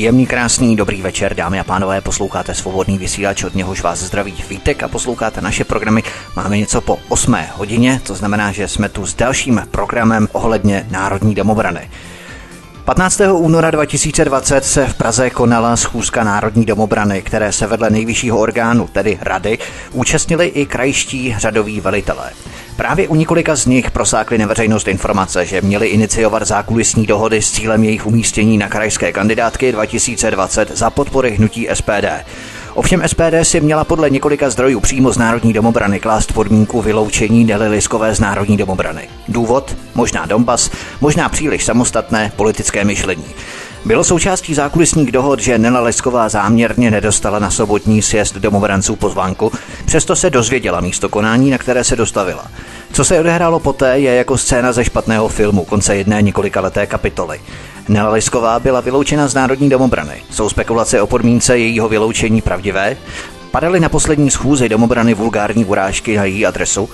Příjemný, krásný, dobrý večer, dámy a pánové, posloucháte svobodný vysílač, od něhož vás zdraví Vítek a posloucháte naše programy. Máme něco po 8 hodině, to znamená, že jsme tu s dalším programem ohledně Národní domobrany. 15. února 2020 se v Praze konala schůzka Národní domobrany, které se vedle nejvyššího orgánu, tedy rady, účastnili i krajští řadoví velitelé. Právě u několika z nich prosákly na veřejnost informace, že měli iniciovat zákulisní dohody s cílem jejich umístění na krajské kandidátky 2020 za podpory hnutí SPD. Ovšem SPD si měla podle několika zdrojů přímo z Národní domobrany klást podmínku vyloučení Nely Liskové z Národní domobrany. Důvod? Možná Donbas, možná příliš samostatné politické myšlení. Bylo součástí zákulisních dohod, že Nela Lesková záměrně nedostala na sobotní sjezd domobranců pozvánku, přesto se dozvěděla místo konání, na které se dostavila. Co se odehrálo poté, je jako scéna ze špatného filmu konce jedné několika leté kapitoly. Nela Lesková byla vyloučena z Národní domobrany. Jsou spekulace o podmínce jejího vyloučení pravdivé? Padaly na poslední schůzi domobrany vulgární urážky na její adresu.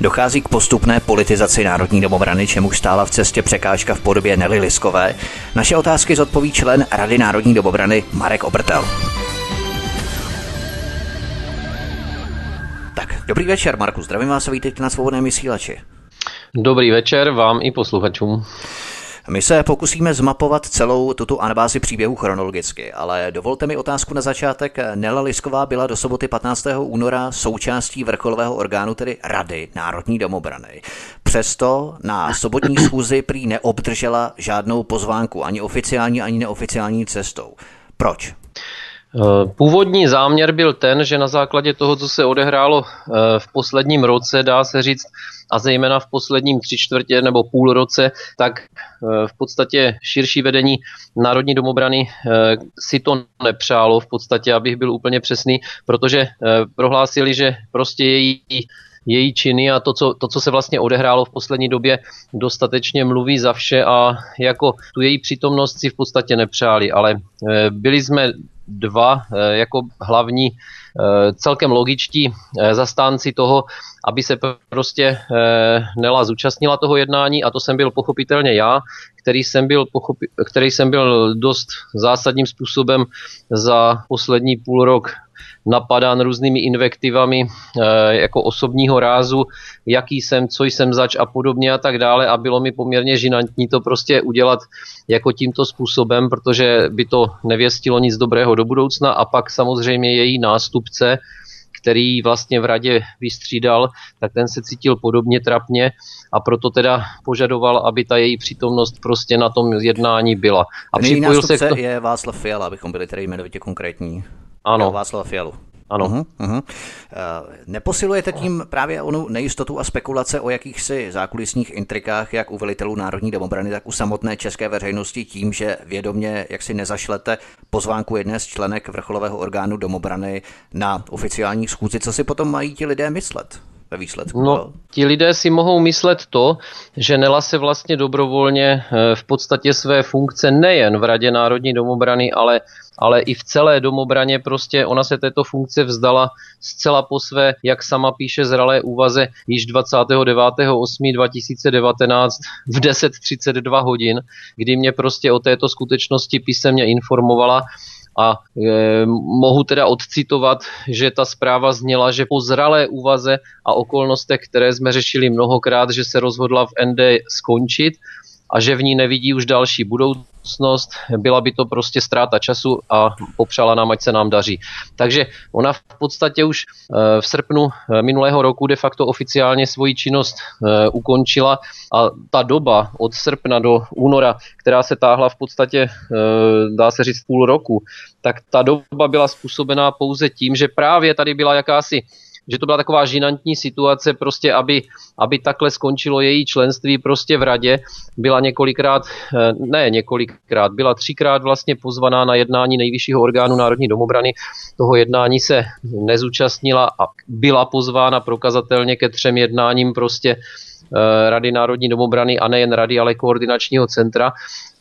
Dochází k postupné politizaci národní domobrany, čemu stála v cestě překážka v podobě Nelly Liskové. Naše otázky zodpoví člen Rady národní domobrany Marek Obrtel. Tak, dobrý večer, Marku. Zdravím vás a vítejte na svobodném vysílači. Dobrý večer vám i posluchačům. My se pokusíme zmapovat celou tuto anabázi příběhu chronologicky, ale dovolte mi otázku na začátek. Nela Lisková byla do soboty 15. února součástí vrcholového orgánu, tedy Rady Národní domobrany. Přesto na sobotní schůzi prý neobdržela žádnou pozvánku, ani oficiální, ani neoficiální cestou. Proč? Eh, původní záměr byl ten, že na základě toho, co se odehrálo eh, v posledním roce, dá se říct, a zejména v posledním tři čtvrtě nebo půl roce, tak eh, v podstatě širší vedení Národní domobrany si to nepřálo, v podstatě, abych byl úplně přesný, protože prohlásili, že prostě její její činy a to co, to, co se vlastně odehrálo v poslední době, dostatečně mluví za vše a jako tu její přítomnost si v podstatě nepřáli, ale byli jsme dva eh, jako hlavní eh, celkem logičtí eh, zastánci toho, aby se prostě Nela zúčastnila toho jednání a to jsem byl pochopitelně já, který jsem byl, pochopi, který jsem byl dost zásadním způsobem za poslední půl rok napadán různými invektivami eh, jako osobního rázu, jaký jsem, co jsem zač a podobně a tak dále a bylo mi poměrně žinantní to prostě udělat jako tímto způsobem, protože by to nevěstilo nic dobrého do budoucna a pak samozřejmě její nástupce, který vlastně v radě vystřídal, tak ten se cítil podobně trapně a proto teda požadoval, aby ta její přítomnost prostě na tom jednání byla. A připojil se k to... je Václav Fiala, abychom byli tedy jmenovitě konkrétní. Ano. Václav Fialu. Ano. Uh-huh, uh-huh. Neposilujete tím právě onu nejistotu a spekulace o jakýchsi zákulisních intrikách, jak u velitelů Národní domobrany, tak u samotné české veřejnosti tím, že vědomě jak si nezašlete pozvánku jedné z členek vrcholového orgánu domobrany na oficiální schůzi, co si potom mají ti lidé myslet? Ve výsledku. No, ti lidé si mohou myslet to, že Nela se vlastně dobrovolně eh, v podstatě své funkce nejen v Radě Národní domobrany, ale, ale i v celé domobraně prostě ona se této funkce vzdala zcela po své, jak sama píše zralé úvaze, již 29.8.2019 v 10.32 hodin, kdy mě prostě o této skutečnosti písemně informovala a e, mohu teda odcitovat, že ta zpráva zněla, že po zralé úvaze a okolnostech, které jsme řešili mnohokrát, že se rozhodla v ND skončit a že v ní nevidí už další budoucnost, byla by to prostě ztráta času a popřála nám, ať se nám daří. Takže ona v podstatě už eh, v srpnu eh, minulého roku de facto oficiálně svoji činnost eh, ukončila a ta doba od srpna do února, která se táhla v podstatě, dá se říct, půl roku, tak ta doba byla způsobená pouze tím, že právě tady byla jakási že to byla taková žinantní situace, prostě aby, aby takhle skončilo její členství prostě v radě. Byla několikrát, eh, ne několikrát, byla třikrát vlastně pozvaná na jednání nejvyššího orgánu Národní domobrany. Toho jednání se nezúčastnila a byla pozvána prokazatelně ke třem jednáním prostě Rady Národní domobrany a nejen Rady, ale koordinačního centra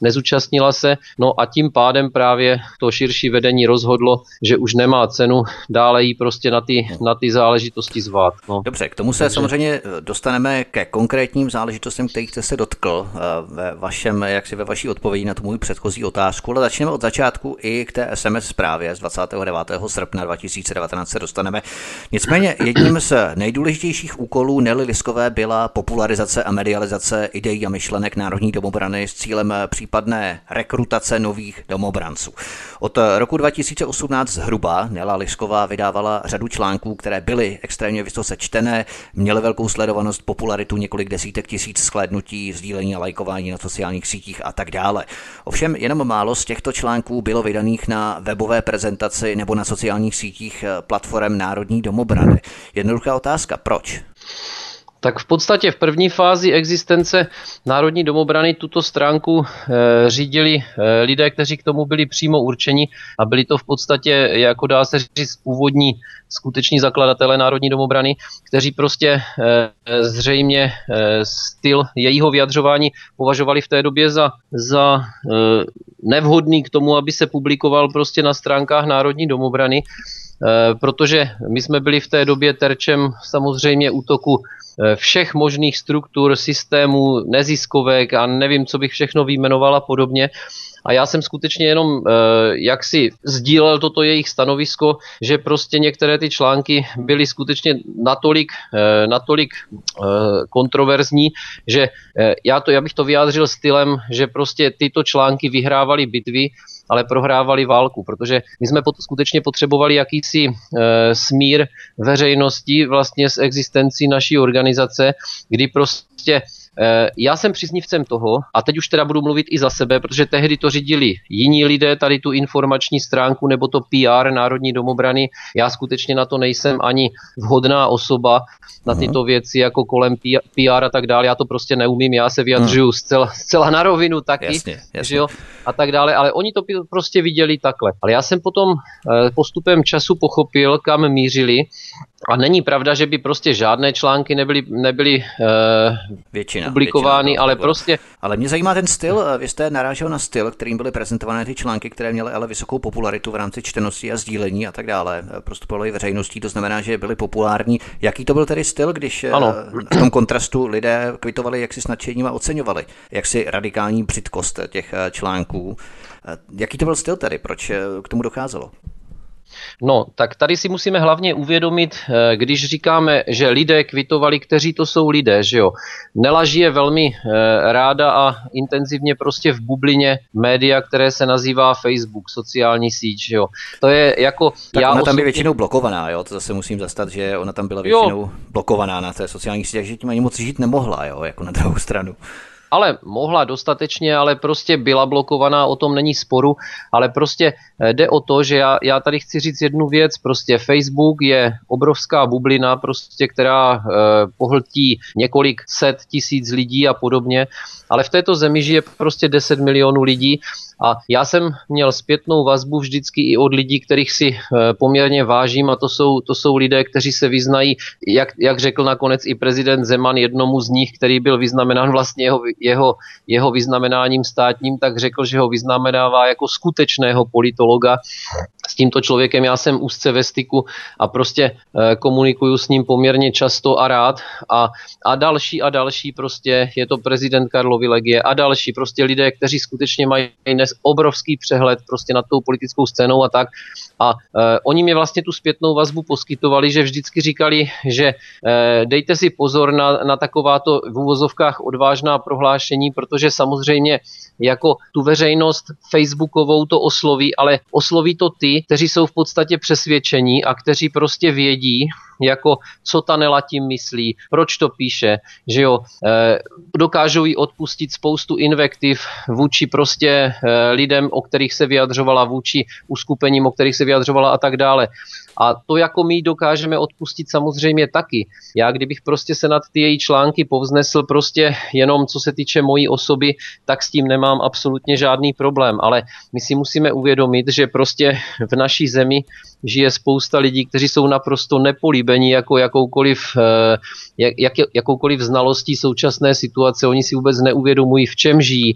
nezúčastnila se, no a tím pádem právě to širší vedení rozhodlo, že už nemá cenu dále jí prostě na ty, na ty záležitosti zvát. No. Dobře, k tomu se Takže... samozřejmě eh, dostaneme ke konkrétním záležitostem, kterých jste se dotkl eh, ve vašem, jak si ve vaší odpovědi na tu můj předchozí otázku, ale začneme od začátku i k té SMS zprávě z 29. srpna 2019 se dostaneme. Nicméně jedním z nejdůležitějších úkolů Nelly Liskové byla popularizace a medializace ideí a myšlenek Národní domobrany s cílem případně případné rekrutace nových domobranců. Od roku 2018 zhruba Nela Lišková vydávala řadu článků, které byly extrémně vysoce čtené, měly velkou sledovanost, popularitu, několik desítek tisíc shlédnutí, sdílení a lajkování na sociálních sítích a tak dále. Ovšem jenom málo z těchto článků bylo vydaných na webové prezentaci nebo na sociálních sítích platform Národní domobrany. Jednoduchá otázka, proč? Tak v podstatě v první fázi existence Národní domobrany tuto stránku e, řídili e, lidé, kteří k tomu byli přímo určeni a byli to v podstatě, jako dá se říct, původní skuteční zakladatelé Národní domobrany, kteří prostě e, zřejmě e, styl jejího vyjadřování považovali v té době za, za e, nevhodný k tomu, aby se publikoval prostě na stránkách Národní domobrany, protože my jsme byli v té době terčem samozřejmě útoku Eh, všech možných struktur, systémů, neziskovek a nevím, co bych všechno vyjmenoval a podobně. A já jsem skutečně jenom eh, jak si sdílel toto jejich stanovisko, že prostě některé ty články byly skutečně natolik, eh, natolik kontroverzní, že já, to, já bych to vyjádřil stylem, že prostě tyto články vyhrávaly bitvy ale prohrávali válku, protože my jsme pot, skutečně potřebovali jakýsi e, smír veřejnosti vlastně s existencí naší organizace, kdy prostě já jsem příznivcem toho, a teď už teda budu mluvit i za sebe, protože tehdy to řídili jiní lidé, tady tu informační stránku nebo to PR Národní domobrany. Já skutečně na to nejsem ani vhodná osoba na tyto věci, jako kolem PR a tak dále. Já to prostě neumím, já se vyjadřuju zcela, zcela na rovinu taky, jasně, jasně. Že jo, a tak dále, ale oni to prostě viděli takhle. Ale já jsem potom eh, postupem času pochopil, kam mířili a není pravda, že by prostě žádné články nebyly, nebyly uh, většina, publikovány, ale prostě... Ale mě zajímá ten styl, vy jste narážel na styl, kterým byly prezentované ty články, které měly ale vysokou popularitu v rámci čtenosti a sdílení a tak dále. Prostupovaly veřejností, to znamená, že byly populární. Jaký to byl tedy styl, když eh, ano. v tom kontrastu lidé kvitovali jak si s nadšením a oceňovali, jak si radikální břitkost těch eh, článků. Jaký to byl styl tedy, proč k tomu docházelo? No, tak tady si musíme hlavně uvědomit, eh, když říkáme, že lidé kvitovali, kteří to jsou lidé, že jo. Nela žije velmi eh, ráda a intenzivně prostě v bublině média, které se nazývá Facebook, sociální síť, že jo. To je jako... Tak já ona tam je většinou blokovaná, jo, to zase musím zastat, že ona tam byla většinou jo. blokovaná na té sociální síti, takže tím ani moc žít nemohla, jo, jako na druhou stranu ale mohla dostatečně, ale prostě byla blokovaná, o tom není sporu, ale prostě eh, jde o to, že já, já tady chci říct jednu věc, prostě Facebook je obrovská bublina, prostě, která eh, pohltí několik set tisíc lidí a podobně, ale v této zemi žije prostě 10 milionů lidí a já jsem měl zpětnou vazbu vždycky i od lidí, kterých si eh, poměrně vážím a to jsou, to jsou lidé, kteří se vyznají, jak, jak řekl nakonec i prezident Zeman jednomu z nich, který byl vyznamenán vlastně jeho, jeho, jeho vyznamenáním státním, tak řekl, že ho vyznamenává jako skutečného politologa. S tímto člověkem já jsem úzce ve styku a prostě eh, komunikuju s ním poměrně často a rád a, a další a další prostě je to prezident Karlovy legie a další prostě lidé, kteří skutečně mají dnes obrovský přehled prostě nad tou politickou scénou a tak. A e, oni mi vlastně tu zpětnou vazbu poskytovali, že vždycky říkali, že e, dejte si pozor na, na takováto v úvozovkách odvážná prohlášení, protože samozřejmě jako tu veřejnost facebookovou to osloví, ale osloví to ty, kteří jsou v podstatě přesvědčení a kteří prostě vědí, jako co ta Nela tím myslí, proč to píše, že jo, e, dokážou jí odpustit spoustu invektiv vůči prostě e, lidem, o kterých se vyjadřovala, vůči uskupením, o kterých se vyjadřovala a tak dále. A to jako my dokážeme odpustit samozřejmě taky. Já kdybych prostě se nad ty její články povznesl prostě jenom co se týče mojí osoby, tak s tím nemám absolutně žádný problém. Ale my si musíme uvědomit, že prostě v naší zemi žije spousta lidí, kteří jsou naprosto nepolíbení jako jakoukoliv, eh, jak, jak, jakoukoliv znalostí současné situace. Oni si vůbec neuvědomují, v čem žijí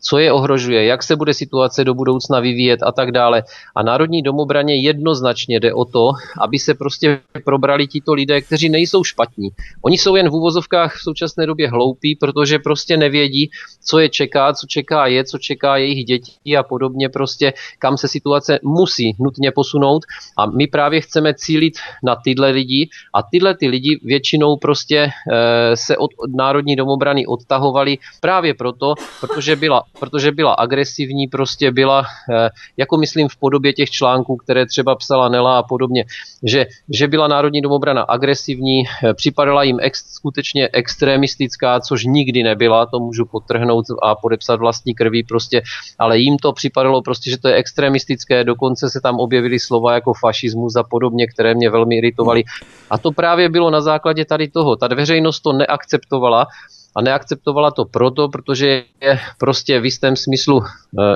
co je ohrožuje, jak se bude situace do budoucna vyvíjet a tak dále. A Národní domobraně jednoznačně jde o to, aby se prostě probrali tito lidé, kteří nejsou špatní. Oni jsou jen v úvozovkách v současné době hloupí, protože prostě nevědí, co je čeká, co čeká je, co čeká jejich dětí a podobně prostě, kam se situace musí nutně posunout. A my právě chceme cílit na tyhle lidi a tyhle ty lidi většinou prostě e, se od, od Národní domobrany odtahovali právě proto, protože byla protože byla agresivní, prostě byla, eh, jako myslím v podobě těch článků, které třeba psala Nela a podobně, že, že byla Národní domobrana agresivní, eh, připadala jim ex, skutečně extremistická, což nikdy nebyla, to můžu potrhnout a podepsat vlastní krví prostě, ale jim to připadalo prostě, že to je extremistické, dokonce se tam objevily slova jako fašismus a podobně, které mě velmi iritovaly. A to právě bylo na základě tady toho. Ta veřejnost to neakceptovala, a neakceptovala to proto, protože je prostě v jistém smyslu e,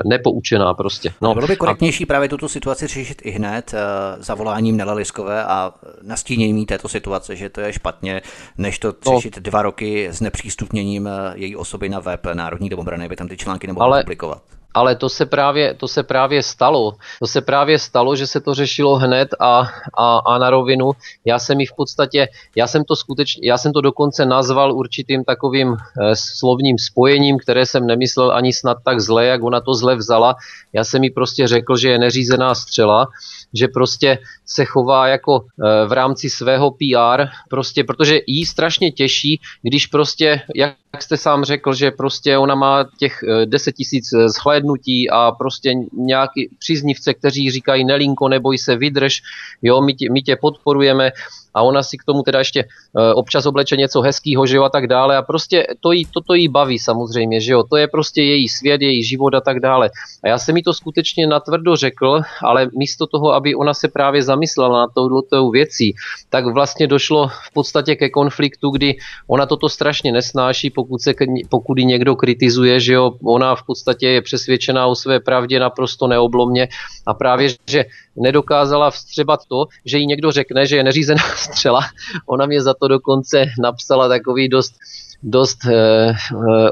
nepoučená prostě. No. Bylo by korektnější a... právě tuto situaci řešit i hned e, zavoláním Nela Liskové a nastíněním této situace, že to je špatně, než to no. řešit dva roky s nepřístupněním e, její osoby na web Národní domobrany, aby tam ty články nemohly Ale... publikovat ale to se, právě, to se právě stalo. To se právě stalo, že se to řešilo hned a, a, a na rovinu. Já jsem ji v podstatě, já jsem to skutečně, já jsem to dokonce nazval určitým takovým eh, slovním spojením, které jsem nemyslel ani snad tak zle, jak ona to zle vzala. Já jsem jí prostě řekl, že je neřízená střela že prostě se chová jako e, v rámci svého PR, prostě, protože jí strašně těší, když prostě, jak jste sám řekl, že prostě ona má těch 10 e, tisíc zhlédnutí a prostě nějaký příznivce, kteří říkají Nelinko, neboj se, vydrž, jo, my tě, my tě podporujeme a ona si k tomu teda ještě eh, občas obleče něco hezkého, že jo, a tak dále. A prostě to jí, toto jí baví samozřejmě, že jo, to je prostě její svět, její život a tak dále. A já jsem mi to skutečně natvrdo řekl, ale místo toho, aby ona se právě zamyslela na touto věcí, tak vlastně došlo v podstatě ke konfliktu, kdy ona toto strašně nesnáší, pokud, se, pokud někdo kritizuje, že jo, ona v podstatě je přesvědčená o své pravdě naprosto neoblomně. A právě, že nedokázala vstřebat to, že jí někdo řekne, že je neřízená střela. Ona mě za to dokonce napsala takový dost dost eh,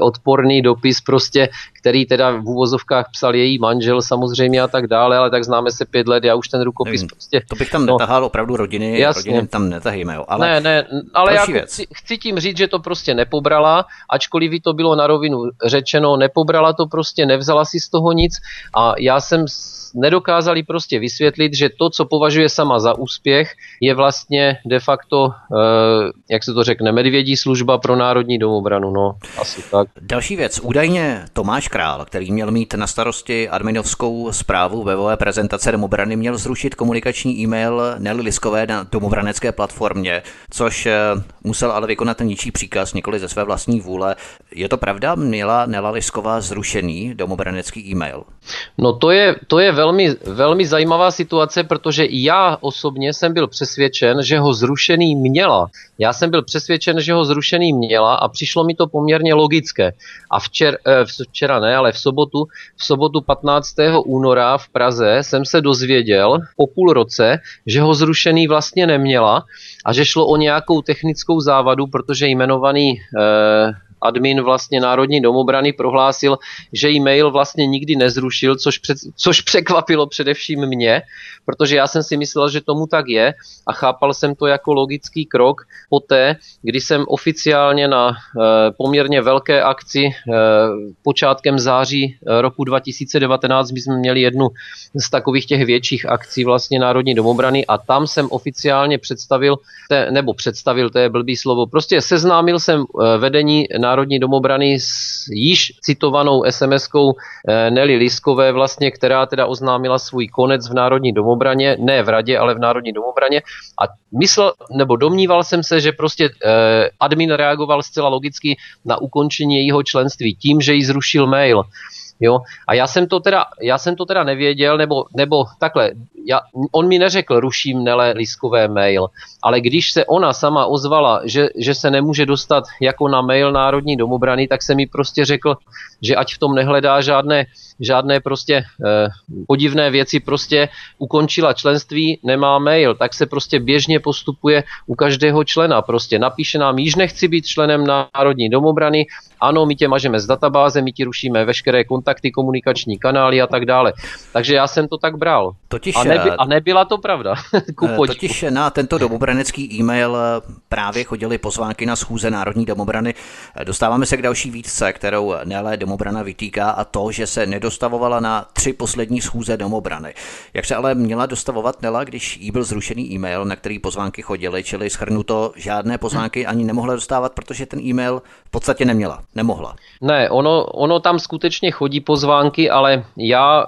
odporný dopis prostě, který teda v úvozovkách psal její manžel samozřejmě a tak dále, ale tak známe se pět let, já už ten rukopis Nevím, prostě... To bych tam no, netahal opravdu rodiny, jasně. rodiny tam netahejme, jo. Ale ne, ne, ale já chci, chci tím říct, že to prostě nepobrala, ačkoliv by to bylo na rovinu řečeno, nepobrala to prostě, nevzala si z toho nic a já jsem nedokázali prostě vysvětlit, že to, co považuje sama za úspěch, je vlastně de facto, eh, jak se to řekne, medvědí služba pro národní domobranu. No, asi tak. Další věc. Údajně Tomáš Král, který měl mít na starosti adminovskou zprávu webové prezentace domobrany, měl zrušit komunikační e-mail Nelly Liskové na domobranecké platformě, což eh, musel ale vykonat ničí příkaz, nikoli ze své vlastní vůle. Je to pravda? Měla Nela Lisková zrušený domobranecký e-mail? No to je, to je velmi, velmi zajímavá situace, protože já osobně jsem byl přesvědčen, že ho zrušený měla. Já jsem byl přesvědčen, že ho zrušený měla a přišlo mi to poměrně logické. A včer, eh, včera ne, ale v sobotu, v sobotu 15. února v Praze jsem se dozvěděl po půl roce, že ho zrušený vlastně neměla a že šlo o nějakou technickou závadu, protože jmenovaný eh, admin vlastně Národní domobrany prohlásil, že e-mail vlastně nikdy nezrušil, což, před, což překvapilo především mě, protože já jsem si myslel, že tomu tak je a chápal jsem to jako logický krok. Poté, kdy jsem oficiálně na e, poměrně velké akci e, počátkem září eh, roku 2019, my jsme měli jednu z takových těch větších akcí vlastně Národní domobrany a tam jsem oficiálně představil, nebo představil, to je blbý slovo, prostě seznámil jsem vedení Národní Národní domobrany s již citovanou SMS-kou eh, Nelly Liskové, vlastně, která teda oznámila svůj konec v Národní domobraně, ne v radě, ale v Národní domobraně. A myslel, nebo domníval jsem se, že prostě eh, admin reagoval zcela logicky na ukončení jejího členství tím, že jí zrušil mail. Jo? A já jsem to teda, já jsem to teda nevěděl, nebo, nebo takhle, já, on mi neřekl, ruším Nele Liskové mail, ale když se ona sama ozvala, že, že se nemůže dostat jako na mail Národní domobrany, tak se mi prostě řekl, že ať v tom nehledá žádné, žádné prostě eh, podivné věci, prostě ukončila členství, nemá mail, tak se prostě běžně postupuje u každého člena. Prostě napíše nám, již nechci být členem Národní domobrany, ano, my tě mažeme z databáze, my ti rušíme veškeré kontakty, komunikační kanály a tak dále. Takže já jsem to tak bral. Totiž, a, neby, a nebyla to pravda. totiž na tento domobranecký e-mail právě chodili pozvánky na schůze Národní domobrany. Dostáváme se k další výtce, kterou Nele domobrana vytýká a to, že se nedostavovala na tři poslední schůze domobrany. Jak se ale měla dostavovat Nela, když jí byl zrušený e-mail, na který pozvánky chodily, čili schrnuto, žádné pozvánky ani nemohla dostávat, protože ten e-mail v podstatě neměla, nemohla. Ne, ono, ono tam skutečně chodí pozvánky, ale já e,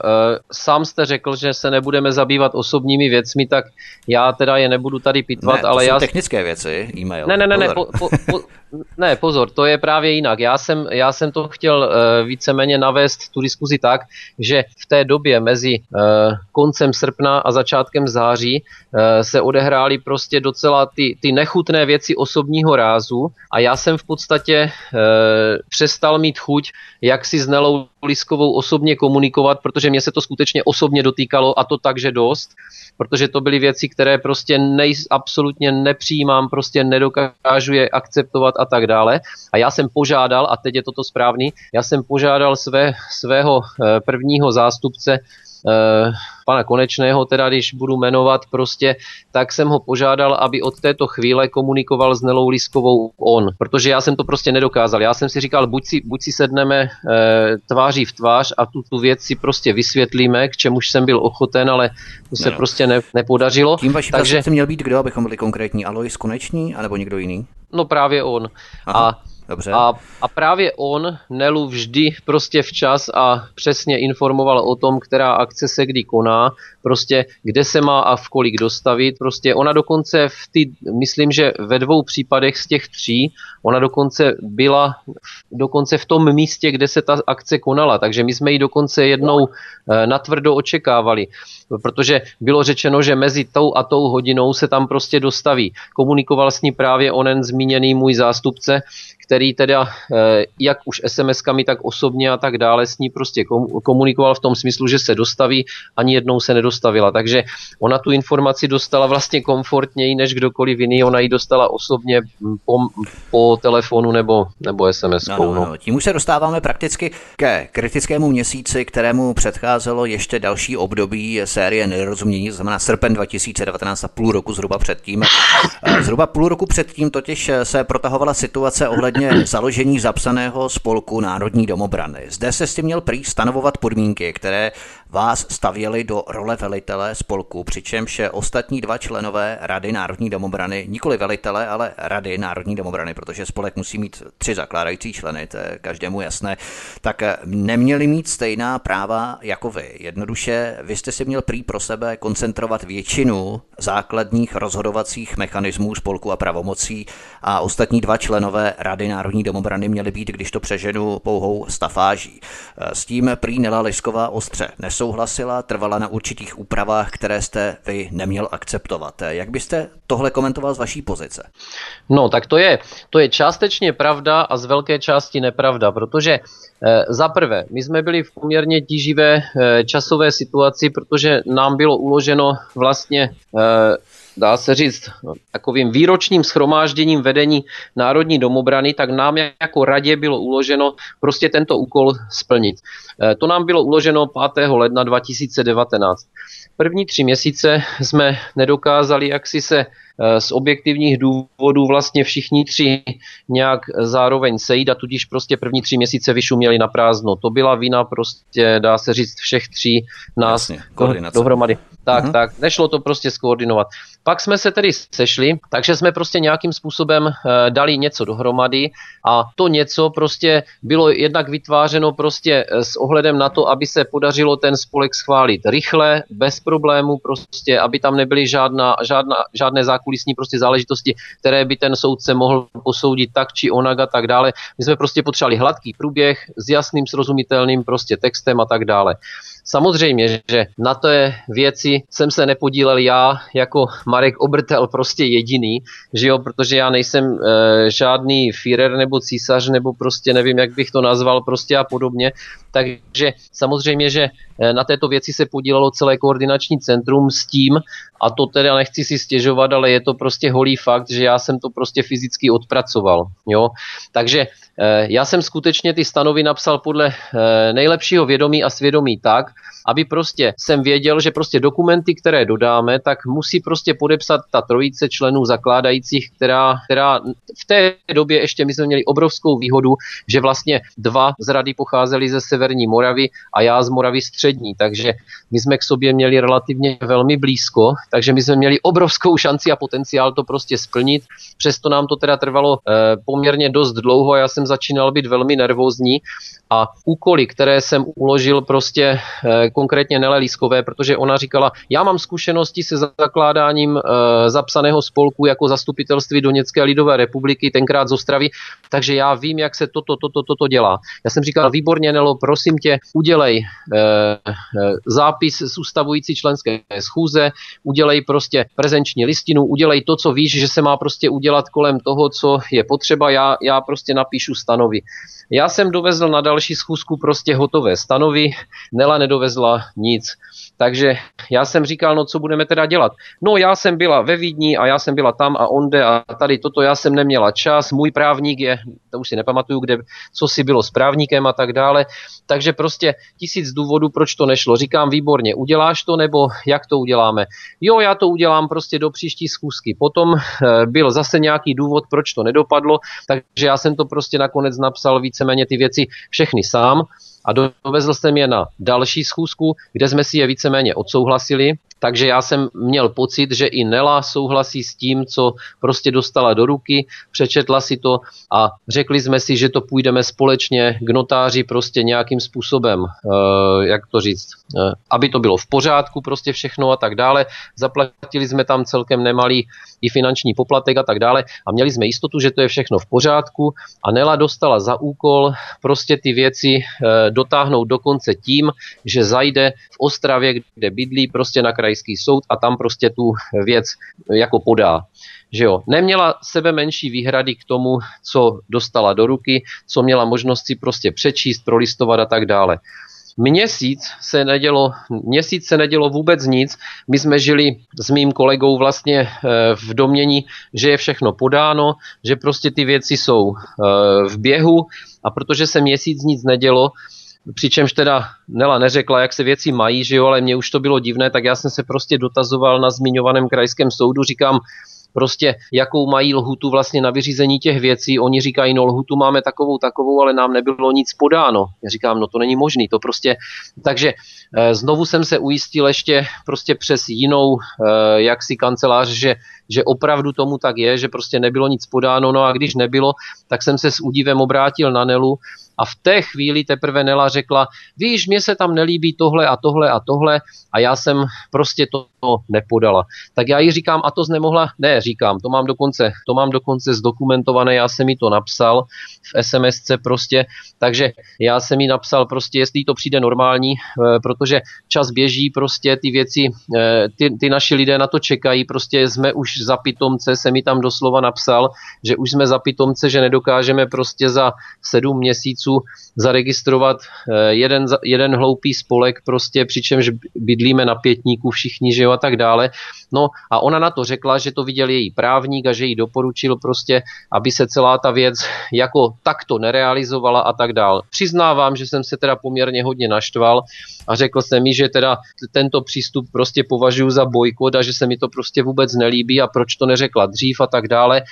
sám jste řekl, že se nebudeme zabývat osobními věcmi, tak já teda je nebudu tady pitvat, ne, to ale jsou já... technické věci, e-mail. Ne, ne, ne, ne, po, po, po, ne, pozor, to je právě jinak. Já jsem, já jsem to chtěl uh, víceméně navést tu diskuzi tak, že v té době mezi uh, koncem srpna a začátkem září uh, se odehrály prostě docela ty, ty nechutné věci osobního rázu a já jsem v podstatě uh, přestal mít chuť, jak si s Nelou Liskovou osobně komunikovat, protože mě se to skutečně osobně dotýkalo a to takže dost, protože to byly věci, které prostě nej, absolutně nepřijímám, prostě nedokážu je akceptovat a tak dále. A já jsem požádal, a teď je toto správný, já jsem požádal své, svého eh, prvního zástupce, eh, pana Konečného, teda když budu jmenovat prostě, tak jsem ho požádal, aby od této chvíle komunikoval s Nelou Liskovou on, protože já jsem to prostě nedokázal. Já jsem si říkal, buď si, buď si sedneme e, tváří v tvář a tu, tu věc si prostě vysvětlíme, k čemuž jsem byl ochoten, ale to se no. prostě ne, nepodařilo. Tím vaším Takže měl být kdo, abychom byli konkrétní? Alois Konečný, anebo někdo jiný? No právě on. Aha. A Dobře. A, a právě on Nelu vždy prostě včas a přesně informoval o tom, která akce se kdy koná, prostě kde se má a v kolik dostavit. Prostě ona dokonce v ty, myslím, že ve dvou případech z těch tří, ona dokonce byla dokonce v tom místě, kde se ta akce konala. Takže my jsme ji dokonce jednou eh, natvrdo očekávali, protože bylo řečeno, že mezi tou a tou hodinou se tam prostě dostaví. Komunikoval s ní právě onen zmíněný můj zástupce, který teda eh, jak už SMS-kami, tak osobně a tak dále s ní prostě komunikoval v tom smyslu, že se dostaví, ani jednou se nedostavila. Takže ona tu informaci dostala vlastně komfortněji než kdokoliv jiný, ona ji dostala osobně po, po telefonu nebo, nebo SMS. No, no, no. Tím už se dostáváme prakticky ke kritickému měsíci, kterému předcházelo ještě další období série nerozumění, znamená srpen 2019 a půl roku zhruba předtím. Eh, zhruba půl roku předtím totiž se protahovala situace ohledně ohledně založení zapsaného spolku Národní domobrany. Zde se s tím měl prý stanovovat podmínky, které vás stavěly do role velitele spolku, přičemž ostatní dva členové Rady Národní domobrany, nikoli velitele, ale Rady Národní domobrany, protože spolek musí mít tři zakládající členy, to je každému jasné, tak neměli mít stejná práva jako vy. Jednoduše, vy jste si měl prý pro sebe koncentrovat většinu základních rozhodovacích mechanismů spolku a pravomocí a ostatní dva členové Rady Národní domobrany měly být, když to přeženu, pouhou stafáží. S tím prý Nela Lisková ostře nesouhlasila, trvala na určitých úpravách, které jste vy neměl akceptovat. Jak byste tohle komentoval z vaší pozice? No, tak to je, to je částečně pravda a z velké části nepravda, protože eh, za prvé, my jsme byli v poměrně tíživé eh, časové situaci, protože nám bylo uloženo vlastně eh, dá se říct, takovým výročním schromážděním vedení Národní domobrany, tak nám jako radě bylo uloženo prostě tento úkol splnit. Eh, to nám bylo uloženo 5. ledna 2019. První tři měsíce jsme nedokázali jaksi se eh, z objektivních důvodů vlastně všichni tři nějak zároveň sejít a tudíž prostě první tři měsíce vyšuměli na prázdno. To byla vina prostě, dá se říct, všech tří nás Jasně, dohromady. Tak, uh-huh. tak, nešlo to prostě skoordinovat. Pak jsme se tedy sešli, takže jsme prostě nějakým způsobem e, dali něco dohromady a to něco prostě bylo jednak vytvářeno prostě eh, s ohledem na to, aby se podařilo ten spolek schválit rychle, bez problémů prostě, aby tam nebyly žádná, žádná, žádné zákulisní prostě záležitosti, které by ten soudce mohl posoudit tak či onak a tak dále. My jsme prostě potřebovali hladký průběh s jasným srozumitelným prostě textem a tak dále. Samozřejmě, že na té věci jsem se nepodílel já jako Marek Obrtel prostě jediný, že jo, protože já nejsem e, žádný Führer nebo císař nebo prostě nevím, jak bych to nazval prostě a podobně. Takže samozřejmě, že e, na této věci se podílelo celé koordinační centrum s tím, a to teda nechci si stěžovat, ale je to prostě holý fakt, že já jsem to prostě fyzicky odpracoval. Jo? Takže Eh, já jsem skutečně ty stanovy napsal podle eh, nejlepšího vědomí a svědomí tak, aby prostě jsem věděl, že prostě dokumenty, které dodáme, tak musí prostě podepsat ta trojice členů zakládajících, která, která v té době ještě my jsme měli obrovskou výhodu, že vlastně dva z rady pocházeli ze severní Moravy a já z Moravy střední, takže my jsme k sobě měli relativně velmi blízko, takže my jsme měli obrovskou šanci a potenciál to prostě splnit. Přesto nám to teda trvalo e, poměrně dost dlouho a já jsem začínal být velmi nervózní a úkoly, které jsem uložil prostě e, konkrétně Nele Lískové, protože ona říkala, já mám zkušenosti se zakládáním e, zapsaného spolku jako zastupitelství Doněcké lidové republiky, tenkrát z Ostravy, takže já vím, jak se toto, toto, toto dělá. Já jsem říkal, výborně Nelo, prosím tě, udělej e, e, zápis z ustavující členské schůze, udělej prostě prezenční listinu, udělej to, co víš, že se má prostě udělat kolem toho, co je potřeba, já, já prostě napíšu stanovy. Já jsem dovezl na další schůzku prostě hotové stanovy, Nela nedovezla nic. Takže já jsem říkal, no co budeme teda dělat? No já jsem byla ve Vídni a já jsem byla tam a onde a tady toto, já jsem neměla čas, můj právník je, to už si nepamatuju, kde, co si bylo s právníkem a tak dále, takže prostě tisíc důvodů, proč to nešlo. Říkám výborně, uděláš to nebo jak to uděláme? Jo, já to udělám prostě do příští schůzky. Potom eh, byl zase nějaký důvod, proč to nedopadlo, takže já jsem to prostě nakonec napsal víceméně ty věci všechny sám a dovezl jsem je na další schůzku, kde jsme si je víceméně odsouhlasili. Takže já jsem měl pocit, že i Nela souhlasí s tím, co prostě dostala do ruky, přečetla si to a řekli jsme si, že to půjdeme společně k notáři prostě nějakým způsobem, eh, jak to říct, eh, aby to bylo v pořádku prostě všechno a tak dále. Zaplatili jsme tam celkem nemalý i finanční poplatek a tak dále. A měli jsme jistotu, že to je všechno v pořádku. A Nela dostala za úkol prostě ty věci eh, dotáhnout do konce tím, že zajde v Ostravě, kde bydlí prostě na krajský soud a tam prostě tu věc jako podá. Že jo, neměla sebe menší výhrady k tomu, co dostala do ruky, co měla možnost si prostě přečíst, prolistovat a tak dále. Měsíc se nedělo, měsíc se nedělo vůbec nic. My jsme žili s mým kolegou vlastně eh, v domění, že je všechno podáno, že prostě ty věci jsou eh, v běhu a protože se měsíc nic nedělo, Přičemž teda Nela neřekla, jak se věci mají, že jo, ale mně už to bylo divné, tak já jsem se prostě dotazoval na zmiňovaném krajském soudu, říkám, prostě jakou mají lhutu vlastně na vyřízení těch věcí. Oni říkají, no lhutu máme takovou, takovou, ale nám nebylo nic podáno. Já říkám, no to není možný, to prostě, takže e, znovu jsem se ujistil ještě prostě přes jinou e, jaksi kancelář, že, že opravdu tomu tak je, že prostě nebylo nic podáno, no a když nebylo, tak jsem se s údivem obrátil na Nelu a v té chvíli teprve Nela řekla, víš, mně se tam nelíbí tohle a tohle a tohle a já jsem prostě to nepodala. Tak já jí říkám, a to nemohla, ne, říkám, to mám dokonce, to mám dokonce zdokumentované, já jsem mi to napsal v SMSce prostě, takže já jsem mi napsal prostě, jestli to přijde normální, eh, protože čas běží, prostě ty věci, eh, ty, ty naši lidé na to čekají, prostě jsme už za pitomce, se mi tam doslova napsal, že už jsme za pitomce, že nedokážeme prostě za sedm měsíců zaregistrovat eh, jeden, jeden hloupý spolek, prostě přičemž bydlíme na pětníku všichni, že jo, a tak dále. No a ona na to řekla, že to viděl její právník a že jí doporučil prostě, aby se celá ta věc jako takto nerealizovala a tak dále. Přiznávám, že jsem se teda poměrně hodně naštval a řekl jsem mi, že teda tento přístup prostě považuji za bojkot a že se mi to prostě vůbec nelíbí a proč to neřekla dřív a tak dále.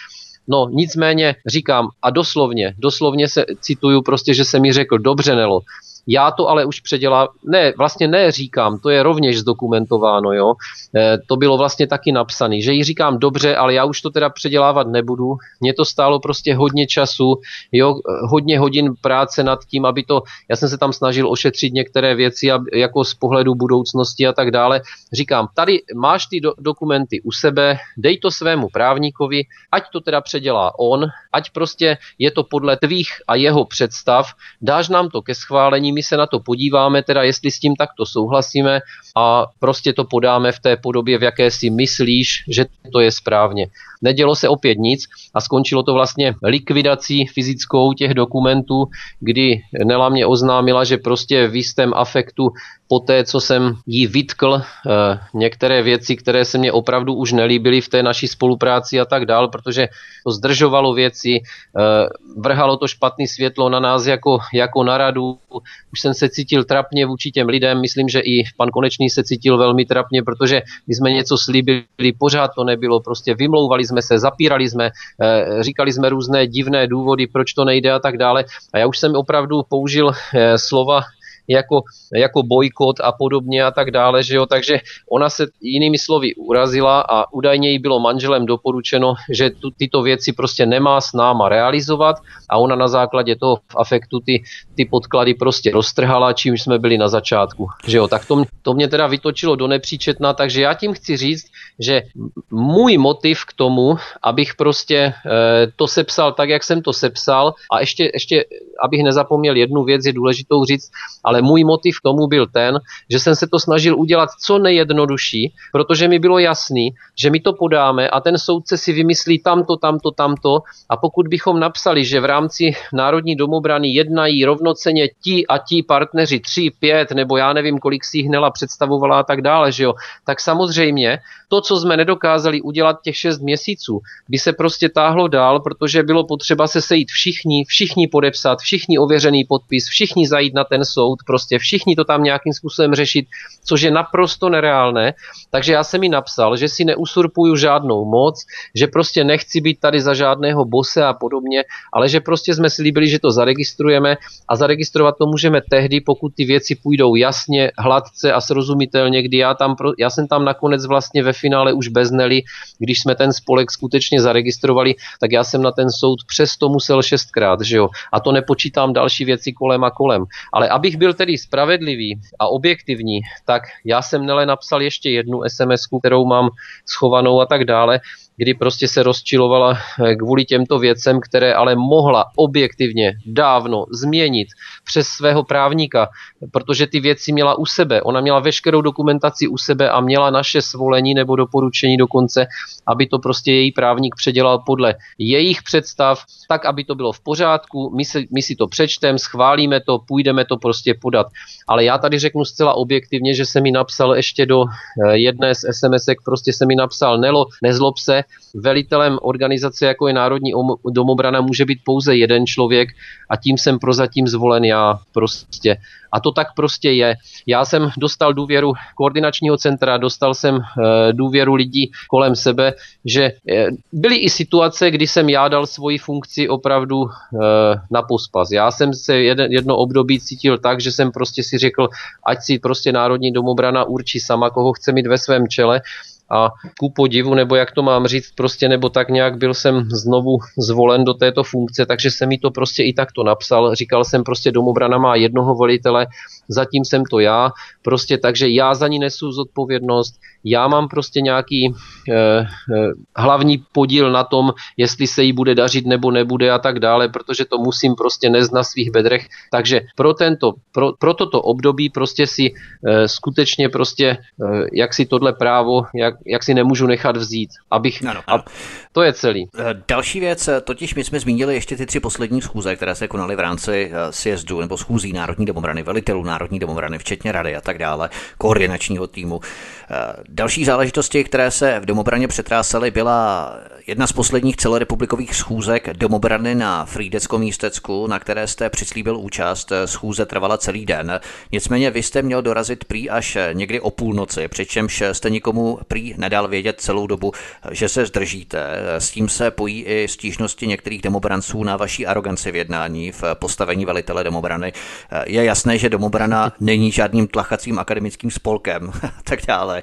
No nicméně říkám a doslovně, doslovně se cituju prostě, že se mi řekl, dobře Nelo, já to ale už předělám, ne, vlastně ne říkám, to je rovněž zdokumentováno, jo. E, to bylo vlastně taky napsané, že jí říkám dobře, ale já už to teda předělávat nebudu. Mě to stálo prostě hodně času, jo, hodně hodin práce nad tím, aby to, já jsem se tam snažil ošetřit některé věci, jako z pohledu budoucnosti a tak dále. Říkám, tady máš ty do, dokumenty u sebe, dej to svému právníkovi, ať to teda předělá on, ať prostě je to podle tvých a jeho představ, dáš nám to ke schválení, my se na to podíváme, teda jestli s tím takto souhlasíme a prostě to podáme v té podobě, v jaké si myslíš, že to je správně. Nedělo se opět nic a skončilo to vlastně likvidací fyzickou těch dokumentů, kdy Nela mě oznámila, že prostě v jistém afektu po té, co jsem jí vytkl eh, některé věci, které se mě opravdu už nelíbily v té naší spolupráci a tak dál, protože to zdržovalo věci, eh, vrhalo to špatné světlo na nás jako, jako na radu. Už jsem se cítil trapně vůči těm lidem, myslím, že i pan Konečný se cítil velmi trapně, protože my jsme něco slíbili, pořád to nebylo, prostě vymlouvali jsme se, zapírali jsme, eh, říkali jsme různé divné důvody, proč to nejde a tak dále. A já už jsem opravdu použil slova jako, jako bojkot a podobně a tak dále, že jo, takže ona se jinými slovy urazila a údajně jí bylo manželem doporučeno, že tu, tyto věci prostě nemá s náma realizovat a ona na základě toho v afektu ty, ty podklady prostě roztrhala, čím jsme byli na začátku, že jo, tak to, to mě teda vytočilo do nepříčetna, takže já tím chci říct, že můj motiv k tomu, abych prostě e, to sepsal tak, jak jsem to sepsal a ještě, ještě abych nezapomněl jednu věc, je důležitou říct, ale můj motiv k tomu byl ten, že jsem se to snažil udělat co nejjednodušší, protože mi bylo jasný, že my to podáme a ten soudce si vymyslí tamto, tamto, tamto. A pokud bychom napsali, že v rámci Národní domobrany jednají rovnoceně ti a ti partneři, tři, pět, nebo já nevím, kolik si jich Hnela představovala a tak dále, že jo, tak samozřejmě to, co jsme nedokázali udělat těch šest měsíců, by se prostě táhlo dál, protože bylo potřeba se sejít všichni, všichni podepsat, všichni ověřený podpis, všichni zajít na ten soud, prostě všichni to tam nějakým způsobem řešit, což je naprosto nereálné. Takže já jsem mi napsal, že si neusurpuju žádnou moc, že prostě nechci být tady za žádného bose a podobně, ale že prostě jsme si líbili, že to zaregistrujeme a zaregistrovat to můžeme tehdy, pokud ty věci půjdou jasně, hladce a srozumitelně, kdy já, tam, já jsem tam nakonec vlastně ve finále už bez Nely, když jsme ten spolek skutečně zaregistrovali, tak já jsem na ten soud přesto musel šestkrát, že jo. A to nepočítám další věci kolem a kolem. Ale abych byl tedy spravedlivý a objektivní, tak já jsem Nele napsal ještě jednu sms kterou mám schovanou a tak dále kdy prostě se rozčilovala eh, kvůli těmto věcem, které ale mohla objektivně dávno změnit přes svého právníka, protože ty věci měla u sebe. Ona měla veškerou dokumentaci u sebe a měla naše svolení nebo doporučení dokonce, aby to prostě její právník předělal podle jejich představ, tak, aby to bylo v pořádku. My si, my si to přečtem, schválíme to, půjdeme to prostě podat. Ale já tady řeknu zcela objektivně, že se mi napsal ještě do eh, jedné z sms prostě se mi napsal Nelo, nezlob se, velitelem organizace, jako je Národní domobrana, může být pouze jeden člověk a tím jsem prozatím zvolen já prostě. A to tak prostě je. Já jsem dostal důvěru koordinačního centra, dostal jsem eh, důvěru lidí kolem sebe, že eh, byly i situace, kdy jsem já dal svoji funkci opravdu eh, na pospas. Já jsem se jedno období cítil tak, že jsem prostě si řekl, ať si prostě Národní domobrana určí sama, koho chce mít ve svém čele a ku podivu, nebo jak to mám říct, prostě nebo tak nějak byl jsem znovu zvolen do této funkce, takže jsem mi to prostě i takto napsal. Říkal jsem prostě domobrana má jednoho volitele, zatím jsem to já, prostě takže já za ní nesu zodpovědnost, já mám prostě nějaký eh, eh, hlavní podíl na tom, jestli se jí bude dařit nebo nebude a tak dále, protože to musím prostě nést na svých bedrech. Takže pro, tento, pro, pro toto období prostě si eh, skutečně prostě, eh, jak si tohle právo, jak, jak si nemůžu nechat vzít, abych, ano, ano. A to je celý. Eh, další věc, eh, totiž my jsme zmínili ještě ty tři poslední schůze, které se konaly v rámci eh, sjezdu nebo schůzí Národní domobrany, velitelů Národní domobrany, včetně rady a tak dále, koordinačního týmu. Další záležitosti, které se v domobraně přetrásaly, byla jedna z posledních celorepublikových schůzek domobrany na Frýdeckom místecku, na které jste přislíbil účast. Schůze trvala celý den. Nicméně vy jste měl dorazit prý až někdy o půlnoci, přičemž jste nikomu prý nedal vědět celou dobu, že se zdržíte. S tím se pojí i stížnosti některých domobranců na vaší aroganci v jednání v postavení velitele domobrany. Je jasné, že domobrana není žádným tlachacím akademickým spolkem, tak dále.